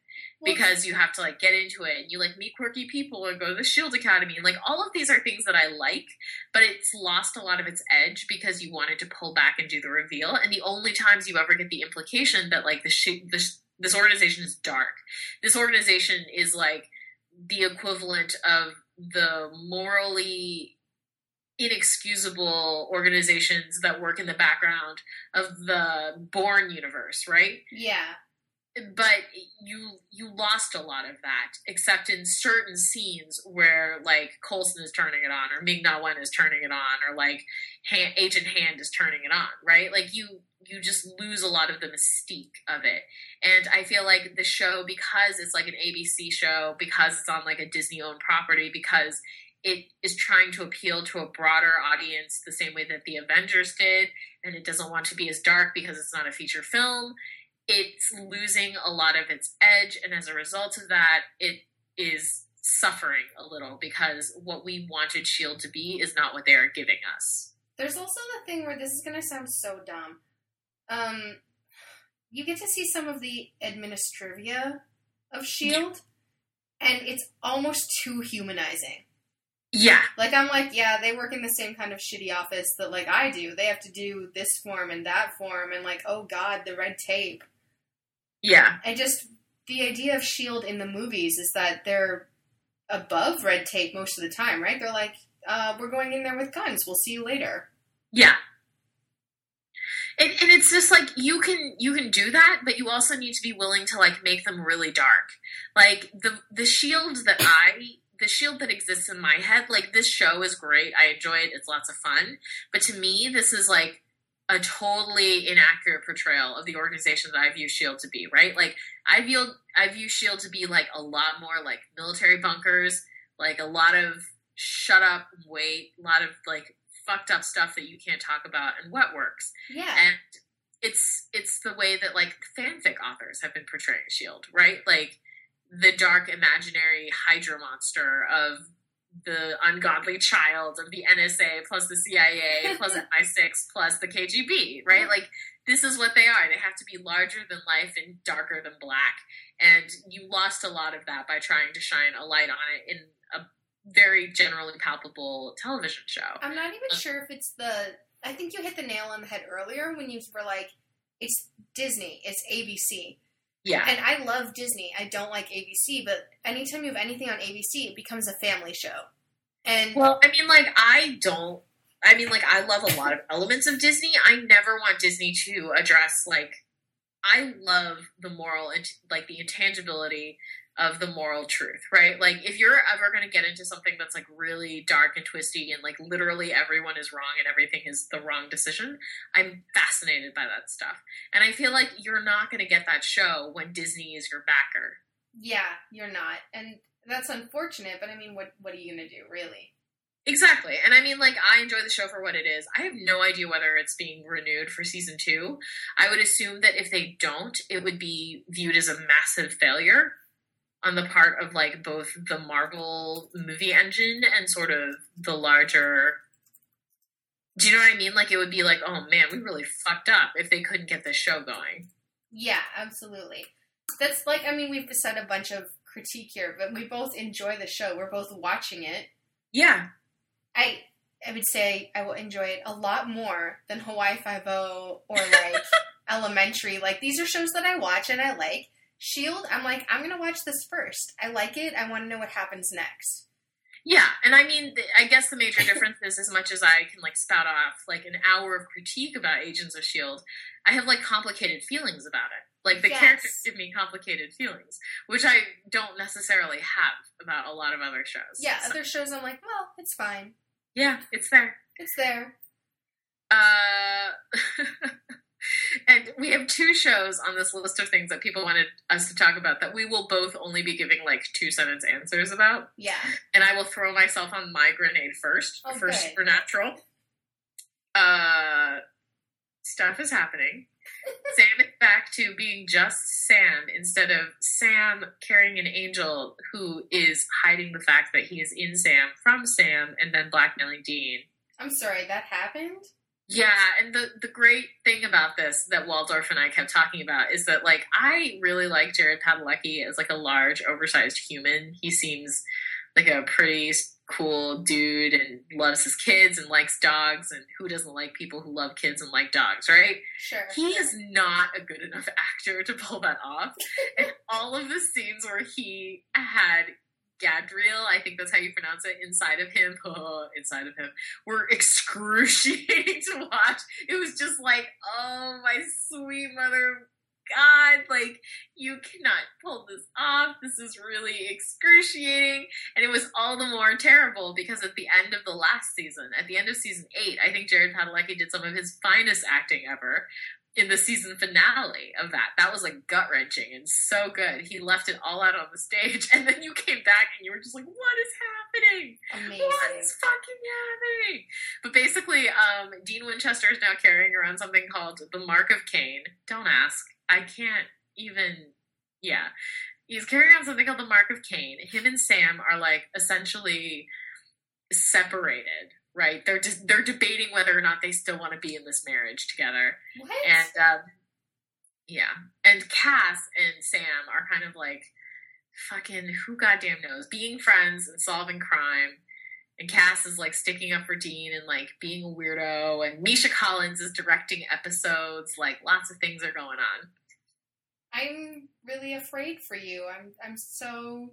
because you have to like get into it and you like meet quirky people and go to the Shield Academy and like all of these are things that I like, but it's lost a lot of its edge because you wanted to pull back and do the reveal, and the only times you ever get the implication that like the this this organization is dark, this organization is like the equivalent of the morally inexcusable organizations that work in the background of the Bourne universe, right? yeah, but you you lost a lot of that, except in certain scenes where like Coulson is turning it on, or Ming Na Wen is turning it on, or like Han- Agent Hand is turning it on, right? Like you you just lose a lot of the mystique of it, and I feel like the show because it's like an ABC show, because it's on like a Disney owned property, because it is trying to appeal to a broader audience the same way that the Avengers did, and it doesn't want to be as dark because it's not a feature film it's losing a lot of its edge and as a result of that it is suffering a little because what we wanted shield to be is not what they are giving us There's also the thing where this is going to sound so dumb. Um, you get to see some of the administrivia of Shield, E and it's almost too humanizing. yeah Like I'm like, yeah, they work in the same kind of shitty office that like I do. They have to do this form and that form, and like, oh god, the red tape. Yeah I just the idea of Shield in the movies is that they're above red tape most of the time, right? They're like, uh, we're going in there with guns. We'll see you later. yeah and, and it's just like you can you can do that but you also need to be willing to like make them really dark like the the shield that i the shield that exists in my head like this show is great i enjoy it it's lots of fun but to me this is like a totally inaccurate portrayal of the organization that i view shield to be right? Like i view i view shield to be like a lot more like military bunkers like a lot of shut up wait a lot of like fucked up stuff that you can't talk about and what works. Yeah. and it's it's the way that like fanfic authors have been portraying shield right? Like the dark imaginary hydra monster of the ungodly child of the nsa plus the cia plus mi6 plus the kgb right like this is what they are they have to be larger than life and darker than black and you lost a lot of that by trying to shine a light on it in a very generally palpable television show I'm not even um, sure if it's the. I think you hit the nail on the head earlier when you were like, it's Disney, it's ABC. Yeah. And I love Disney. I don't like ABC, but anytime you have anything on ABC, it becomes a family show. And Well, I mean, like, I don't. I mean, like, I love a lot of elements of Disney. I never want Disney to address, like, I love the moral and, like, the intangibility of the moral truth, right? Like, if you're ever going to get into something that's, like, really dark and twisty and, like, literally everyone is wrong and everything is the wrong decision, I'm fascinated by that stuff. And I feel like you're not going to get that show when Disney is your backer. yeah, you're not. And that's unfortunate, but I mean, what what are you going to do, really? Exactly. And I mean, like, I enjoy the show for what it is. I have no idea whether it's being renewed for season two. I would assume that if they don't, it would be viewed as a massive failure on the part of, like, both the Marvel movie engine and sort of the larger. Do you know what I mean? Like, it would be like, oh man, we really fucked up if they couldn't get this show going. Yeah, absolutely. That's like, I mean, we've said a bunch of critique here, but we both enjoy the show. We're both watching it. Yeah. I I would say I will enjoy it a lot more than Hawaii Five O or like Elementary. Like these are shows that I watch and I like. Shield, I'm like, I'm gonna watch this first. I like it. I want to know what happens next. Yeah, and I mean, I guess the major difference is as much as I can like spout off like an hour of critique about Agents of Shield, I have like complicated feelings about it. Like the Yes. characters give me complicated feelings, which I don't necessarily have about a lot of other shows. Yeah, So- other shows I'm like, well, it's fine. yeah, it's there. It's there. Uh, and we have two shows on this list of things that people wanted us to talk about that we will both only be giving like two sentence answers about. Yeah. and I will throw myself on my grenade first Oh, for. Supernatural. Uh, stuff is happening. Sam is back to being just Sam instead of Sam carrying an angel who is hiding the fact that he is in Sam from Sam and then blackmailing Dean. I'm sorry, that happened? Yeah, and the the great thing about this that Waldorf and I kept talking about is that like I really like Jared Padalecki as like a large, oversized human. He seems like a pretty cool dude and loves his kids and likes dogs and who doesn't like people who love kids and like dogs, right? Sure. He is not a good enough actor to pull that off. and all of the scenes where he had Gadreel, I think that's how you pronounce it, inside of him, oh, inside of him, were excruciating to watch. It was just like, oh my sweet mother God, like you cannot pull this off. This is really excruciating. And it was all the more terrible because at the end of the last season, at the end of season eight, I think Jared Padalecki did some of his finest acting ever in the season finale of that. That was like gut wrenching and so good. He left it all out on the stage, and then you came back and you were just like, "What is happening? Amazing. What is fucking happening?" But basically, um, Dean Winchester is now carrying around something called the Mark of Cain. Don't ask. I can't even. Yeah, he's carrying around something called the Mark of Cain. Him and Sam are like essentially separated. Right? They're just they're debating whether or not they still want to be in this marriage together. What? And um, yeah, and Cass and Sam are kind of like fucking who goddamn knows, being friends and solving crime. And Cass is like sticking up for Dean and like being a weirdo. And Misha Collins is directing episodes. Like lots of things are going on. I'm really afraid for you. I'm I'm so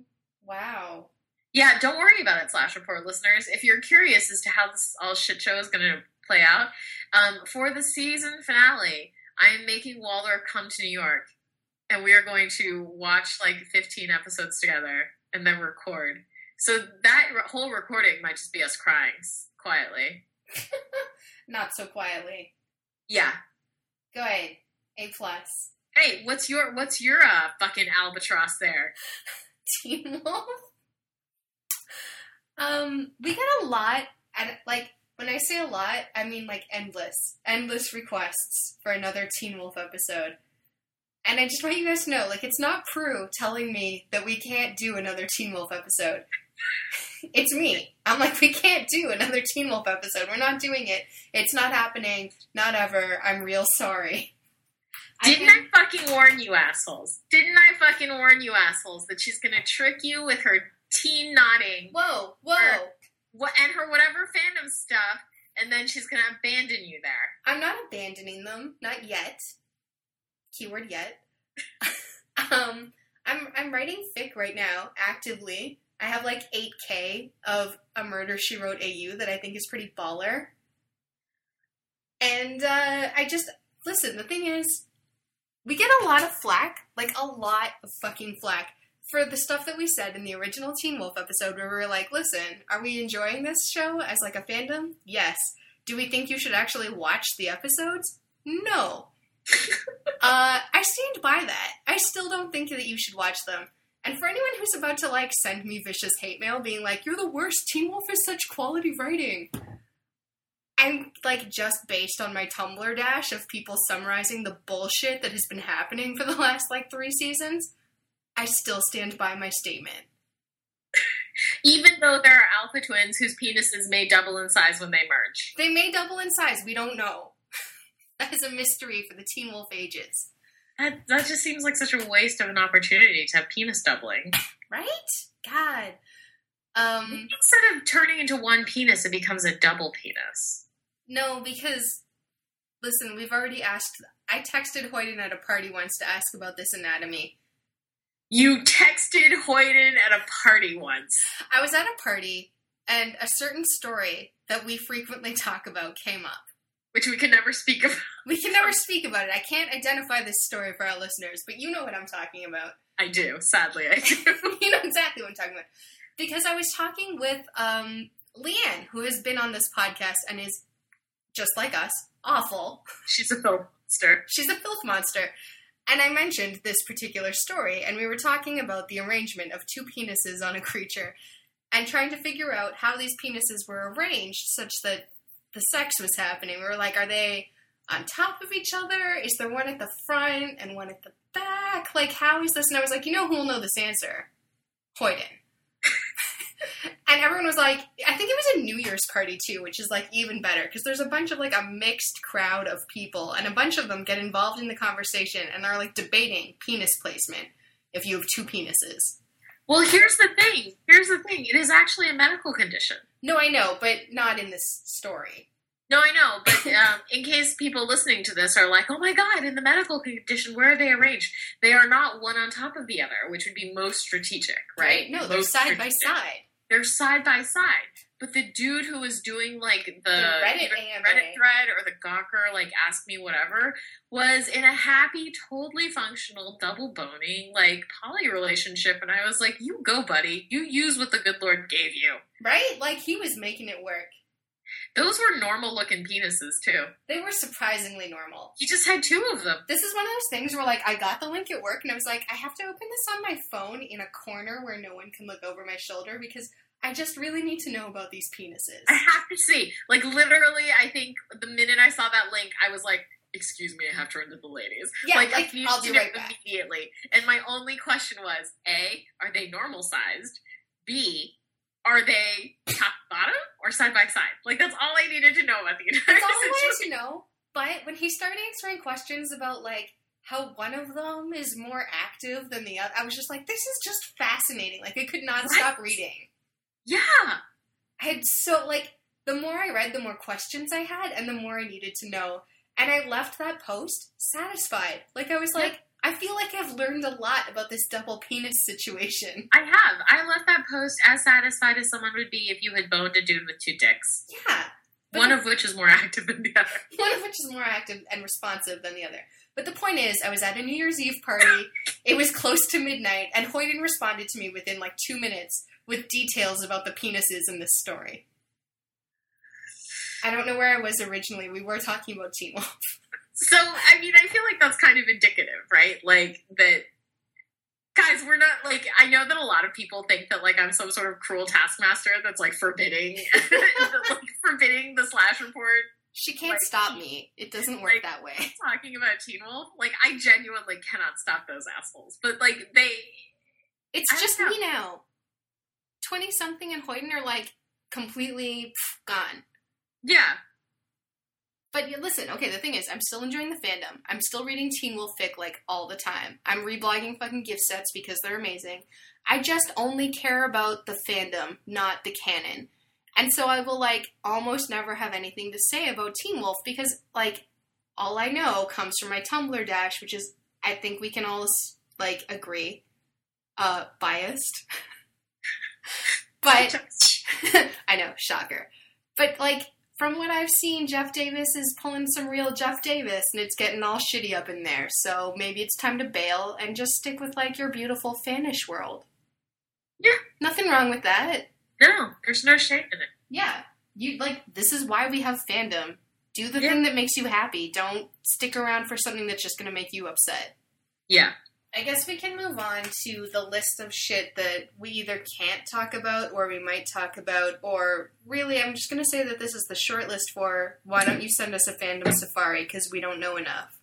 wow. Yeah, don't worry about it, Slash Report listeners. If you're curious as to how this all shit show is going to play out, um, for the season finale, I am making Waldorf come to New York, and we are going to watch like 15 episodes together and then record. So that re- whole recording might just be us crying quietly. Not so quietly. Yeah. Go ahead. A plus. Hey, what's your what's your uh, fucking albatross there? Teen Wolf. Um, we got a lot, and like when I say a lot, I mean like endless, endless requests for another Teen Wolf episode. And I just want you guys to know, like, it's not Prue telling me that we can't do another Teen Wolf episode. it's me. I'm like, we can't do another Teen Wolf episode. We're not doing it. It's not happening. Not ever. I'm real sorry. Didn't can- I fucking warn you assholes? Didn't I fucking warn you assholes that she's gonna trick you with her teen nodding Whoa, whoa. what and her whatever fandom stuff, and then she's gonna abandon you there. I'm not abandoning them. Not yet. Keyword yet. Um, I'm I'm writing fic right now actively. I have like 8k of a Murder She Wrote AU that I think is pretty baller. And uh, I just listen. The thing is, we get a lot of flack, like a lot of fucking flack, for the stuff that we said in the original Teen Wolf episode, where we were like, "Listen, are we enjoying this show as like a fandom? Yes. Do we think you should actually watch the episodes? No. uh, I stand by that. I still don't think that you should watch them. And for anyone who's about to like send me vicious hate mail, being like, "You're the worst. Teen Wolf is such quality writing." I'm like just based on my Tumblr dash of people summarizing the bullshit that has been happening for the last like three seasons. I still stand by my statement. Even though there are alpha twins whose penises may double in size when they merge. They may double in size. We don't know. that is a mystery for the Teen Wolf ages. That, that just seems like such a waste of an opportunity to have penis doubling. Right? God. Um, Instead of turning into one penis, it becomes a double penis. no, because listen, we've already asked. I texted Hoyden at a party once to ask about this anatomy. You texted Hoyden at a party once. I was at a party, and a certain story that we frequently talk about came up. which we can never speak of. We can never speak about it. I can't identify this story for our listeners, but you know what I'm talking about. I do, sadly, I do. you know exactly what I'm talking about. Because I was talking with um, Leanne, who has been on this podcast and is just like us, awful. She's a film monster. She's a filth monster. And I mentioned this particular story, and we were talking about the arrangement of two penises on a creature and trying to figure out how these penises were arranged such that the sex was happening. We were like, are they on top of each other? Is there one at the front and one at the back? Like, how is this? And I was like, you know who will know this answer? Hoyden. And everyone was like, I think it was a New Year's party too, which is like even better because there's a bunch of like a mixed crowd of people, and a bunch of them get involved in the conversation and they're like debating penis placement if you have two penises. Well, here's the thing. Here's the thing. It is actually a medical condition. No, I know, but not in this story. No, I know, but um, in case people listening to this are like, "Oh my god!" In the medical condition, where are they arranged? They are not one on top of the other, which would be most strategic, right? No, they're Most side by side. They're side by side. But the dude who was doing like the, Reddit. Reddit thread or the Gawker like ask me whatever was in a happy, totally functional, double boning like poly relationship, and I was like, "You go, buddy. You use what the good Lord gave you." Right? Like he was making it work. Those were normal looking penises too. They were surprisingly normal. He just had two of them. This is one of those things where, like, I got the link at work and I was like, I have to open this on my phone in a corner where no one can look over my shoulder because I just really need to know about these penises. I have to see. Like literally, I think the minute I saw that link, I was like, "Excuse me, I have to run to the ladies." Yeah, like, like, I'll be it right back. immediately. And my only question was: A, are they normal sized? B, are they top bottom or side by side? Like that's all I needed to know about the entire That's all I wanted to know. But when he started answering questions about, like, how one of them is more active than the other, I was just like, this is just fascinating. Like, I could not What? stop reading. Yeah, I had so like the more I read, the more questions I had, and the more I needed to know. And I left that post satisfied. Like I was Yeah. like, I feel like I've learned a lot about this double penis situation. I have. I left that post as satisfied as someone would be if you had boned a dude with two dicks, Yeah, one of which is more active than the other. one of which is more active and responsive than the other. But the point is, I was at a New Year's Eve party. it was close to midnight, and Hoyden responded to me within like two minutes with details about the penises in this story. I don't know where I was originally. We were talking about Teen Wolf. So, I mean, I feel like that's kind of indicative, right? Like that guys, we're not like I know that a lot of people think that like I'm some sort of cruel taskmaster that's like forbidding like forbidding the slash report She can't Like- stop me. It doesn't work like- that way. talking about Teen Wolf. Like I genuinely cannot stop those assholes. But like they It's I just know. me now. 20 something and Hoyden are like completely gone. yeah. But yeah, listen, okay, the thing is, I'm still enjoying the fandom. I'm still reading Teen Wolf fic like all the time. I'm reblogging fucking gift sets because they're amazing. I just only care about the fandom, not the canon. And so I will like almost never have anything to say about Teen Wolf because like all I know comes from my Tumblr dash, which is I think we can all like agree. Uh, biased, but I know, shocker. But like from what I've seen, Jeff Davis is pulling some real Jeff Davis, and it's getting all shitty up in there. So maybe it's time to bail and just stick with like your beautiful fanish world. Yeah. Nothing wrong with that. No, there's no shame in it. Yeah. You like this is why we have fandom. Do the Yeah. thing that makes you happy. Don't stick around for something that's just going to make you upset. Yeah. I guess we can move on to the list of shit that we either can't talk about or we might talk about, or really, I'm just going to say that this is the short list for why don't you send us a fandom safari because we don't know enough.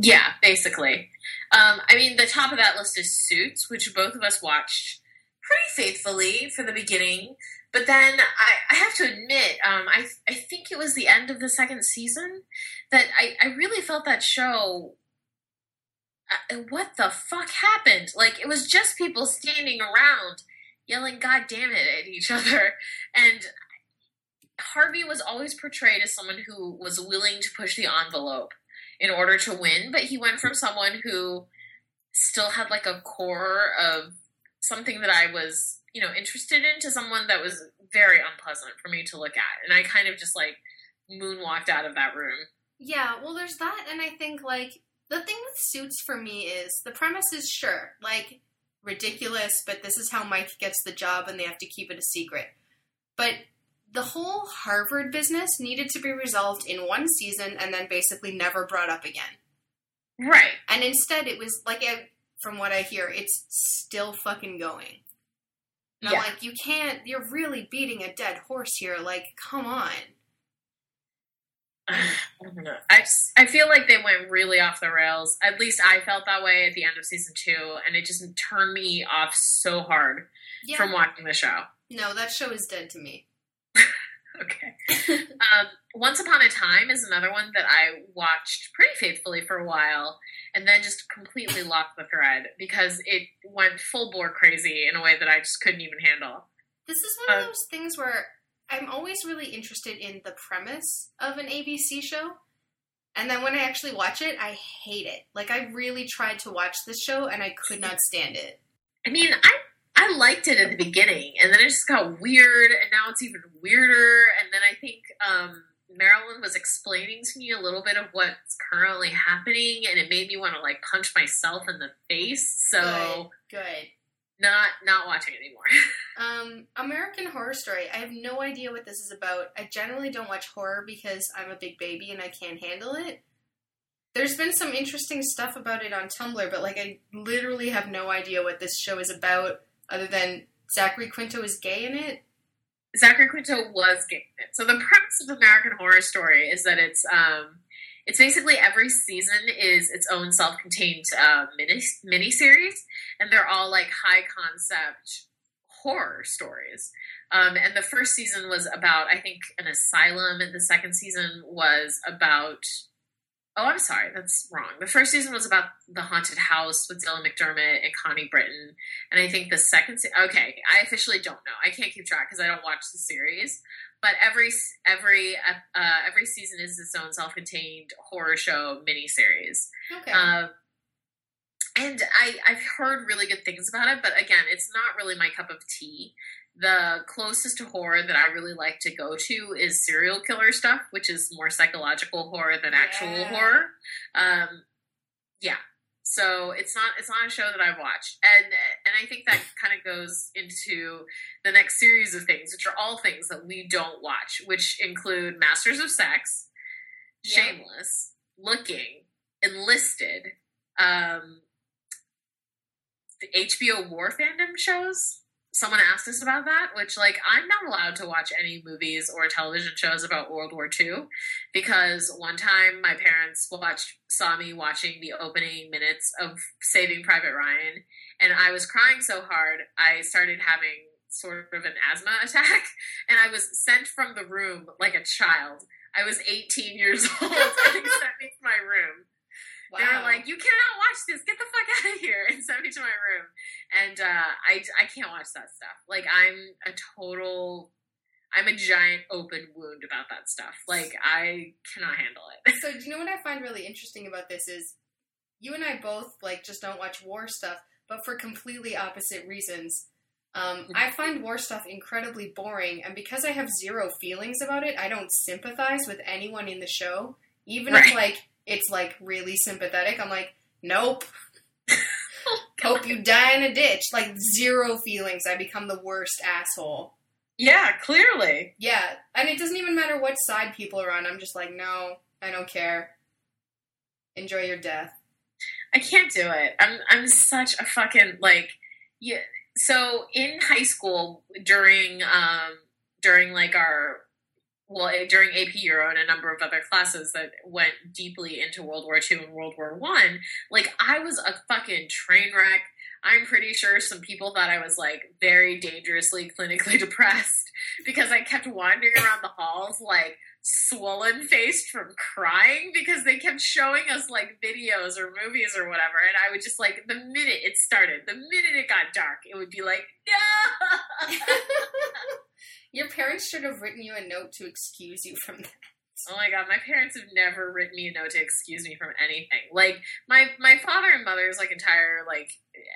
Yeah, basically. Um, I mean, the top of that list is Suits, which both of us watched pretty faithfully for the beginning. But then I, I have to admit, um, I, I think it was the end of the second season that I, I really felt that show. Uh, what the fuck happened? Like, it was just people standing around yelling, God damn it, at each other. And Harvey was always portrayed as someone who was willing to push the envelope in order to win, but he went from someone who still had like a core of something that I was, you know, interested in to someone that was very unpleasant for me to look at. And I kind of just like moonwalked out of that room. Yeah, well, there's that, and I think like the thing with suits for me is the premise is sure like ridiculous, but this is how Mike gets the job, and they have to keep it a secret. But the whole Harvard business needed to be resolved in one season and then basically never brought up again. Right. And instead, it was like, from what I hear, it's still fucking going. And Yeah. I'm like, you can't, you're really beating a dead horse here. Like, come on. I don't know. I, just- I feel like they went really off the rails. At least I felt that way at the end of season two, and it just turned me off so hard Yeah. from watching the show. no, that show is dead to me. Okay. um, Once Upon a Time is another one that I watched pretty faithfully for a while and then just completely lost the thread because it went full bore crazy in a way that I just couldn't even handle. This is one of Uh, those things where I'm always really interested in the premise of an ABC show. And then when I actually watch it, I hate it. Like, I really tried to watch this show and I could not stand it. I mean, I I liked it at the beginning, and then it just got weird, and now it's even weirder. And then I think um, Marilyn was explaining to me a little bit of what's currently happening, and it made me want to like punch myself in the face. So Good. Not not watching anymore. Um, American Horror Story. I have no idea what this is about. I generally don't watch horror because I'm a big baby and I can't handle it. There's been some interesting stuff about it on Tumblr, but like I literally have no idea what this show is about other than Zachary Quinto is gay in it. Zachary Quinto was gay. In it. So the premise of American Horror Story is that it's um, it's basically every season is its own self-contained uh, mini mini series, and they're all like high concept horror stories. Um, and the first season was about, I think, an asylum, and the second season was about. Oh, I'm sorry, that's wrong. The first season was about the haunted house with Dylan McDermott and Connie Britton, and I think the second. Se- okay, I officially don't know. I can't keep track because I don't watch the series. But every every uh, every season is its own self-contained horror show miniseries. Okay. Um, and I, I've heard really good things about it, but again, it's not really my cup of tea. The closest to horror that I really like to go to is serial killer stuff, which is more psychological horror than actual Yeah. horror. Um, yeah, so it's not it's not a show that I've watched, and and I think that kind of goes into the next series of things, which are all things that we don't watch, which include Masters of Sex, Yeah. Shameless, Looking, Enlisted, um, the HBO war fandom shows. Someone asked us about that, which like I'm not allowed to watch any movies or television shows about World War II because one time my parents watched saw me watching the opening minutes of Saving Private Ryan and I was crying so hard I started having sort of an asthma attack and I was sent from the room like a child. I was 18 years old and sent me to my room. They were like, "You cannot watch this. Get the fuck out of here!" and sent me to my room. And uh, I I can't watch that stuff. Like I'm a total, I'm a giant open wound about that stuff. Like I cannot handle it. So, do you know what I find really interesting about this is you and I both like just don't watch war stuff, but for completely opposite reasons. Um, I find war stuff incredibly boring, and because I have zero feelings about it, I don't sympathize with anyone in the show, even Right. if like it's like really sympathetic. I'm like, nope. Hope you die in a ditch. Like zero feelings. I become the worst asshole. Yeah, clearly. Yeah, and it doesn't even matter what side people are on. I'm just like, no, I don't care. Enjoy your death. I can't do it. I'm I'm such a fucking like yeah. So in high school during um during like our well during AP Euro and a number of other classes that went deeply into World War II and World War One, like I was a fucking train wreck. I'm pretty sure some people thought I was like very dangerously clinically depressed because I kept wandering around the halls like swollen faced from crying because they kept showing us like videos or movies or whatever. And I would just like the minute it started, the minute it got dark, it would be like, No Your parents should have written you a note to excuse you from that. Oh my god, my parents have never written me a note to excuse me from anything. Like my my father and mother's like entire like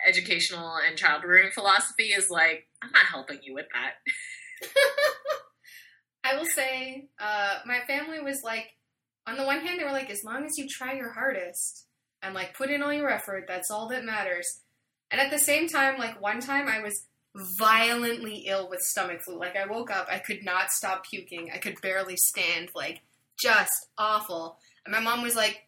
educational and child rearing philosophy is like, I'm not helping you with that. I will say, uh, my family was like, on the one hand, they were like, as long as you try your hardest and like put in all your effort, that's all that matters. And at the same time, like one time I was violently ill with stomach flu. Like I woke up, I could not stop puking. I could barely stand, like just awful. And my mom was like,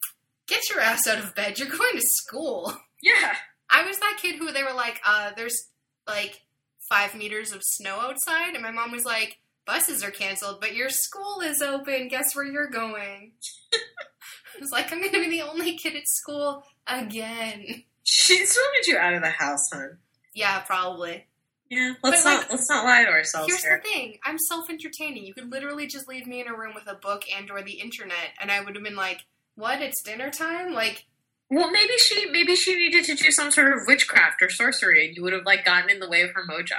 get your ass out of bed. You're going to school. Yeah. I was that kid who they were like, uh, there's like five meters of snow outside, and my mom was like, buses are canceled, but your school is open. Guess where you're going? I was like, I'm gonna be the only kid at school again. She still wanted you out of the house, hon. Yeah, probably. Yeah. Let's But, not like, let's not lie to ourselves Here's here. the thing: I'm self-entertaining. You could literally just leave me in a room with a book and/or the internet, and I would have been like, "What? It's dinner time!" Like, Well, maybe she maybe she needed to do some sort of witchcraft or sorcery, and you would have like gotten in the way of her mojo.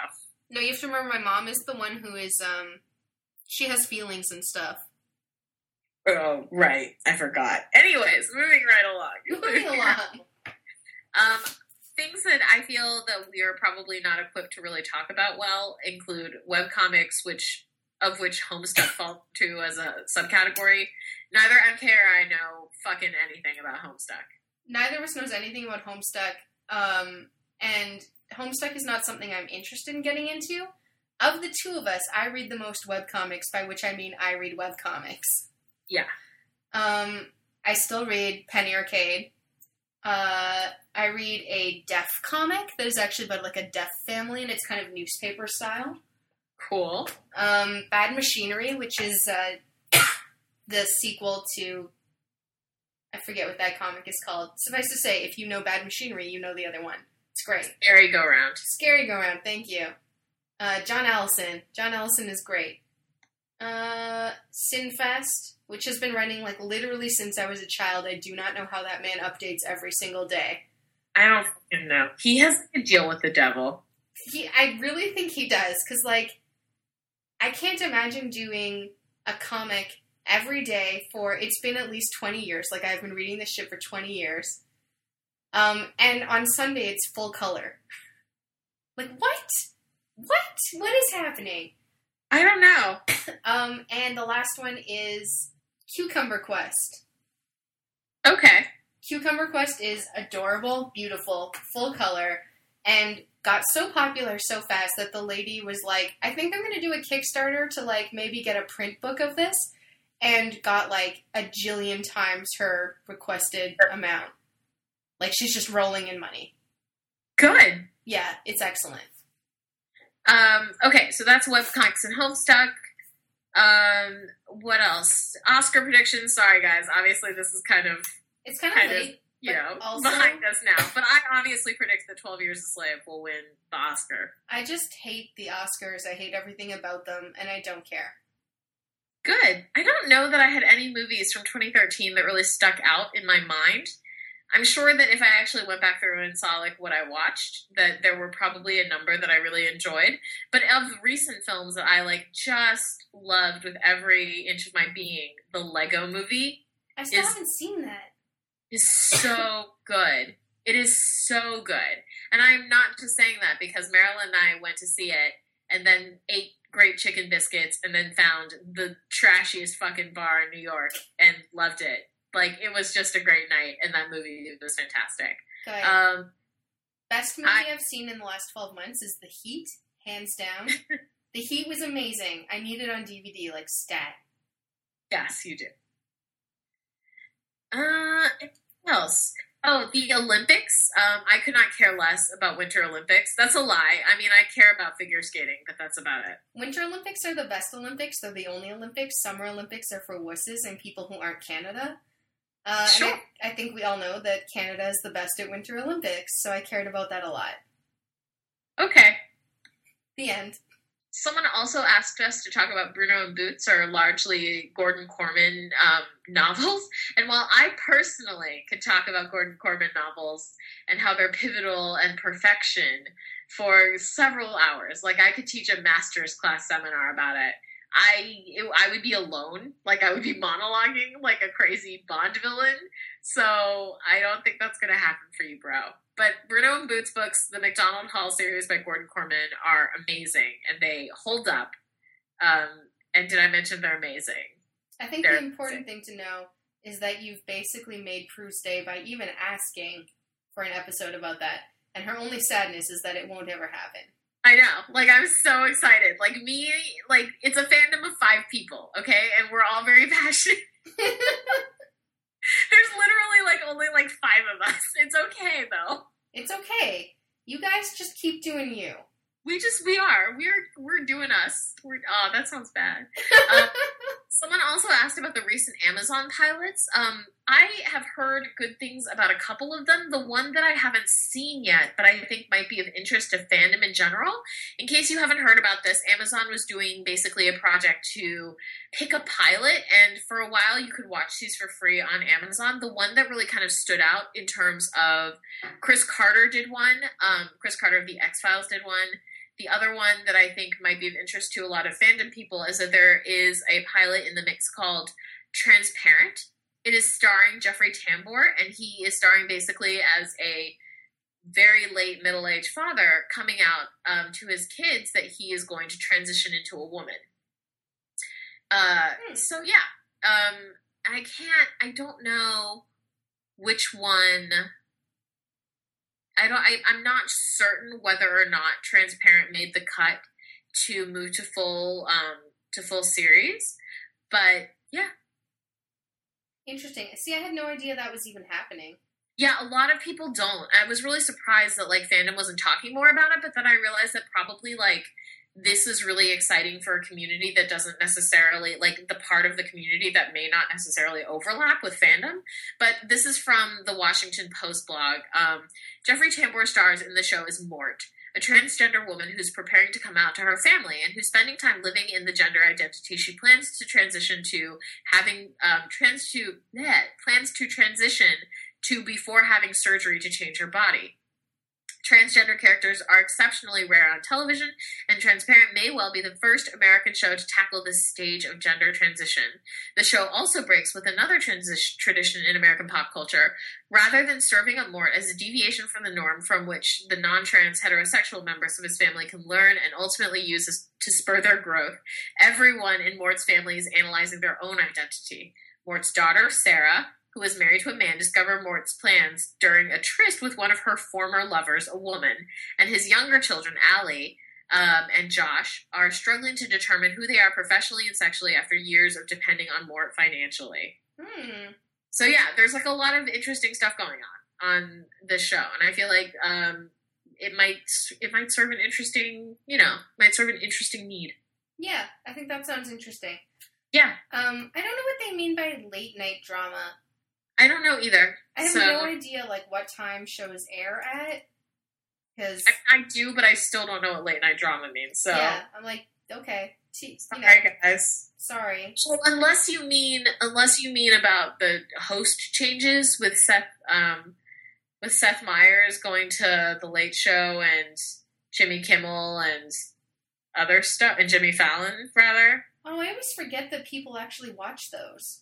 no, you have to remember, my mom is the one who is, um, she has feelings and stuff. Oh, right. I forgot. Anyways, moving right along. Moving along. Um, things that I feel that we are probably not equipped to really talk about well include webcomics, which of which Homestuck fall to as a subcategory. Neither MK or I know fucking anything about Homestuck. neither of us knows anything about Homestuck, um, and Homestuck is not something I'm interested in getting into. Of the two of us, I read the most webcomics, by which I mean I read webcomics. Yeah. Um, I still read Penny Arcade. Uh, I read a deaf comic that is actually about like a deaf family, and it's kind of newspaper style. Cool. Um, Bad Machinery, which is uh, the sequel to. I forget what that comic is called. Suffice to say, if you know Bad Machinery, you know the other one. It's great. Scary go round. Scary Go Round, thank you. Uh, John Allison. John Allison is great. Uh, Sinfest, which has been running like literally since I was a child. I do not know how that man updates every single day. I don't fucking know. He has a deal with the devil. He, I really think he does, because like, I can't imagine doing a comic every day for. It's been at least twenty years. Like I've been reading this shit for twenty years. Um, and on Sunday it's full color. Like what? What? What is happening? I don't know. Um, and the last one is Cucumber Quest. Okay. Cucumber Quest is adorable, beautiful, full color, and got so popular so fast that the lady was like, I think I'm gonna do a Kickstarter to like maybe get a print book of this, and got like a jillion times her requested amount. Like she's just rolling in money. Good. Yeah, it's excellent. Um, okay, so that's webcomics and Homestuck. Um, what else? Oscar predictions. Sorry, guys. Obviously, this is kind of It's kind of Kind of. late. you know also- behind us now. But I obviously predict that Twelve Years a Slave will win the Oscar. I just hate the Oscars. I hate everything about them, and I don't care. Good. I don't know that I had any movies from 2013 that really stuck out in my mind. I'm sure that if I actually went back through and saw like what I watched, that there were probably a number that I really enjoyed. But of recent films that I like just loved with every inch of my being, the Lego movie I still Is- haven't seen that. is so good. It is so good. And I'm not just saying that because Marilyn and I went to see it and then ate great chicken biscuits and then found the trashiest fucking bar in New York and loved it. Like it was just a great night and that movie was fantastic. Good. Um Best movie I- I've seen in the last 12 months is The Heat, hands down. the Heat was amazing. I need it on DVD, like stat. yes, you do. Uh what else? Oh, the Olympics. Um, I could not care less about Winter Olympics. That's a lie. I mean, I care about figure skating, but that's about it. Winter Olympics are the best Olympics. They're the only Olympics. Summer Olympics are for wusses and people who aren't Canada. Uh, Sure. and I, I think we all know that Canada is the best at Winter Olympics, so I cared about that a lot. Okay. The end. Someone also asked us to talk about Bruno and Boots, or largely Gordon Korman um, novels. And while I personally could talk about Gordon Korman novels and how they're pivotal and perfection for several hours, like I could teach a master's class seminar about it. I it, I would be alone, like I would be monologuing like a crazy Bond villain. So I don't think that's going to happen for you, bro. But Bruno and Boots books, the Macdonald Hall series by Gordon Korman, are amazing and they hold up. Um, and did I mention they're amazing? I think They're the important thing to know is that you've basically made Prue's day by even asking for an episode about that. And her only sadness is that it won't ever happen. I know. Like I'm so excited. Like me, like it's a fandom of five people, okay, and we're all very passionate. There's literally like only like five of us. It's okay though. it's okay. You guys just keep doing you. We just we are we're we're doing us. We're oh that sounds bad. Uh, Someone also asked about the recent Amazon pilots. Um, I have heard good things about a couple of them. The one that I haven't seen yet, but I think might be of interest to fandom in general. In case you haven't heard about this, Amazon was doing basically a project to pick a pilot, and for a while you could watch these for free on Amazon. The one that really kind of stood out in terms of Chris Carter did one. Um, Chris Carter of the X Files did one. The other one that I think might be of interest to a lot of fandom people is that there is a pilot in the mix called Transparent. It is starring Jeffrey Tambor, and he is starring basically as a very late middle aged father coming out um, to his kids that he is going to transition into a woman. Uh, Hmm. So, yeah. Um, I can't, I don't know which one. I don't. I, I'm not certain whether or not Transparent made the cut to move to full um, to full series, but yeah, Interesting. See, I had no idea that was even happening. yeah. A lot of people don't. I was really surprised that like fandom wasn't talking more about it, but then I realized that probably like this is really exciting for a community that doesn't necessarily like the part of the community that may not necessarily overlap with fandom. But this is from the Washington Post blog. Um, Jeffrey Tambor stars in the show as Mort, a transgender woman who's preparing to come out to her family and who's spending time living in the gender identity she plans to transition to having um, trans to bleh, plans to transition to before having surgery to change her body. Transgender characters are exceptionally rare on television, and Transparent may well be the first American show to tackle this stage of gender transition. The show also breaks with another tradition in American pop culture. Rather than serving up Mort as a deviation from the norm from which the non trans heterosexual members of his family can learn and ultimately use to spur their growth, everyone in Mort's family is analyzing their own identity. Mort's daughter, Sarah, who is married to a man, discover Mort's plans during a tryst with one of her former lovers, a woman, and his younger children, Allie um, and Josh, are struggling to determine who they are professionally and sexually after years of depending on Mort financially. Hmm. So yeah, there's like a lot of interesting stuff going on on this show, and I feel like um, it might it might serve an interesting you know might serve an interesting need. Yeah, I think that sounds interesting. Yeah, Um, I don't know what they mean by late night drama. I don't know either. I have so no idea like what time shows air at. Because I, I do, but I still don't know what late night drama means. So yeah, I'm like okay, t- know, guys. sorry. So unless you mean unless you mean about the host changes with Seth um, with Seth Meyers going to the Late Show and Jimmy Kimmel and other stuff and Jimmy Fallon rather. Oh, I always forget that people actually watch those.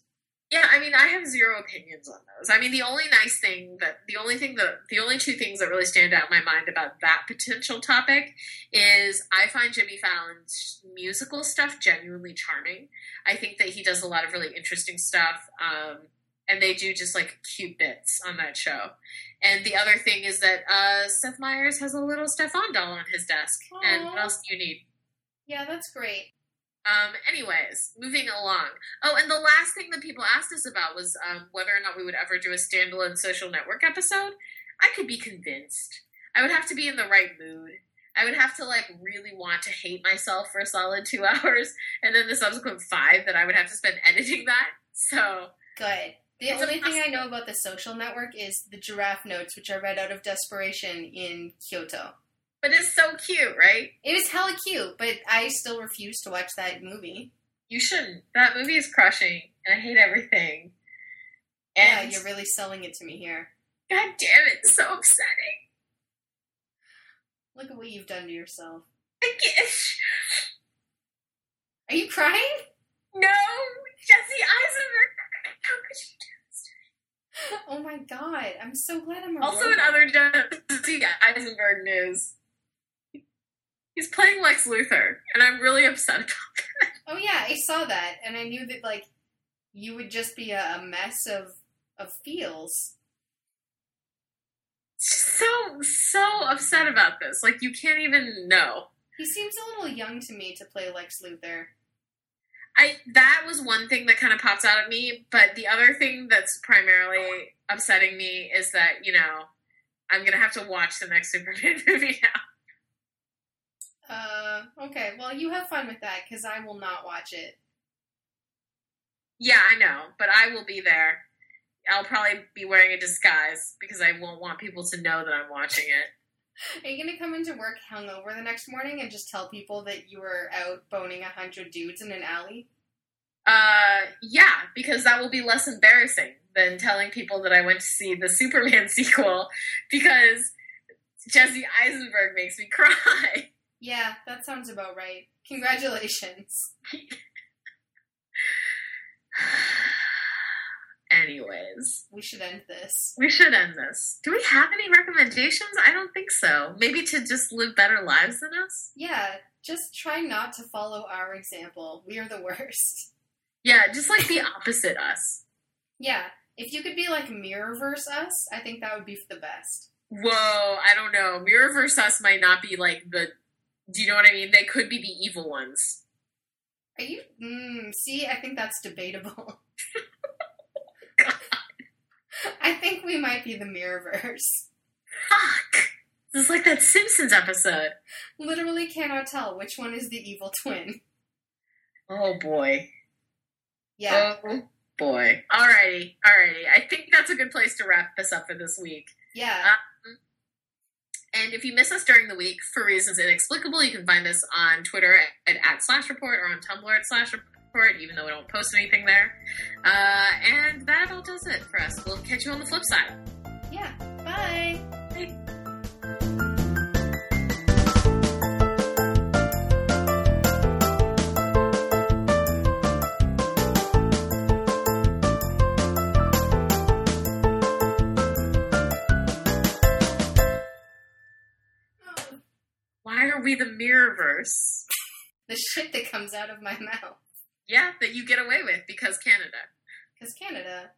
Yeah, I mean, I have zero opinions on those. I mean, the only nice thing that the only thing that the only two things that really stand out in my mind about that potential topic is I find Jimmy Fallon's musical stuff genuinely charming. I think that he does a lot of really interesting stuff, um, and they do just like cute bits on that show. And the other thing is that uh, Seth Meyers has a little Stefon doll on his desk. And what else do you need? Yeah, that's great. Um, anyways, moving along. Oh, and the last thing that people asked us about was um, whether or not we would ever do a standalone social network episode. I could be convinced. I would have to be in the right mood. I would have to like really want to hate myself for a solid two hours, and then the subsequent five that I would have to spend editing that. So Good. The only thing I know about the social network is the giraffe notes, which I read out of desperation in Kyoto. But it's so cute, right? It is hella cute, but I still refuse to watch that movie. You shouldn't. That movie is crushing, and I hate everything. yeah, And you're really selling it to me here. God damn it, so upsetting. Look at what you've done to yourself. I can't. Are you crying? No, Jesse Eisenberg. How could you do this? Oh my god, I'm so glad I'm Also, in other Jesse Eisenberg news, he's playing Lex Luthor, and I'm really upset about that. Oh yeah, I saw that, and I knew that like you would just be a, a mess of of feels. So, so upset about this. Like, you can't even know. He seems a little young to me to play Lex Luthor. I that was one thing that kind of pops out at me, but the other thing that's primarily upsetting me is that you know I'm gonna have to watch the next Superman movie now. Okay. Well, you have fun with that because I will not watch it. Yeah, I know, but I will be there. I'll probably be wearing a disguise because I won't want people to know that I'm watching it. Are you gonna come into work hungover the next morning and just tell people that you were out boning a hundred dudes in an alley? Uh, yeah, because that will be less embarrassing than telling people that I went to see the Superman sequel because Jesse Eisenberg makes me cry. Yeah, that sounds about right. Congratulations. Anyways, We should end this. we should end this. Do we have any recommendations? I don't think so. Maybe to just live better lives than us? Yeah, just try not to follow our example. We are the worst. Yeah, just like the opposite us. Yeah, if you could be like Mirrorverse us, I think that would be the best. Whoa, I don't know. Mirrorverse us might not be like the. Do you know what I mean? They could be the evil ones. Are you? Mm, see, I think that's debatable. I think we might be the Mirrorverse. Fuck! This is like that Simpsons episode. Literally cannot tell which one is the evil twin. Oh boy. Yeah, Oh boy. Alrighty, alrighty. I think that's a good place to wrap this up for this week. yeah. And if you miss us during the week for reasons inexplicable, you can find us on Twitter at, at slash report or on Tumblr at slash report, even though we don't post anything there. Uh, and that all does it for us. We'll catch you on the flip side. Yeah. Bye. We the Mirrorverse? The shit that comes out of my mouth. Yeah, that you get away with because Canada. Because Canada.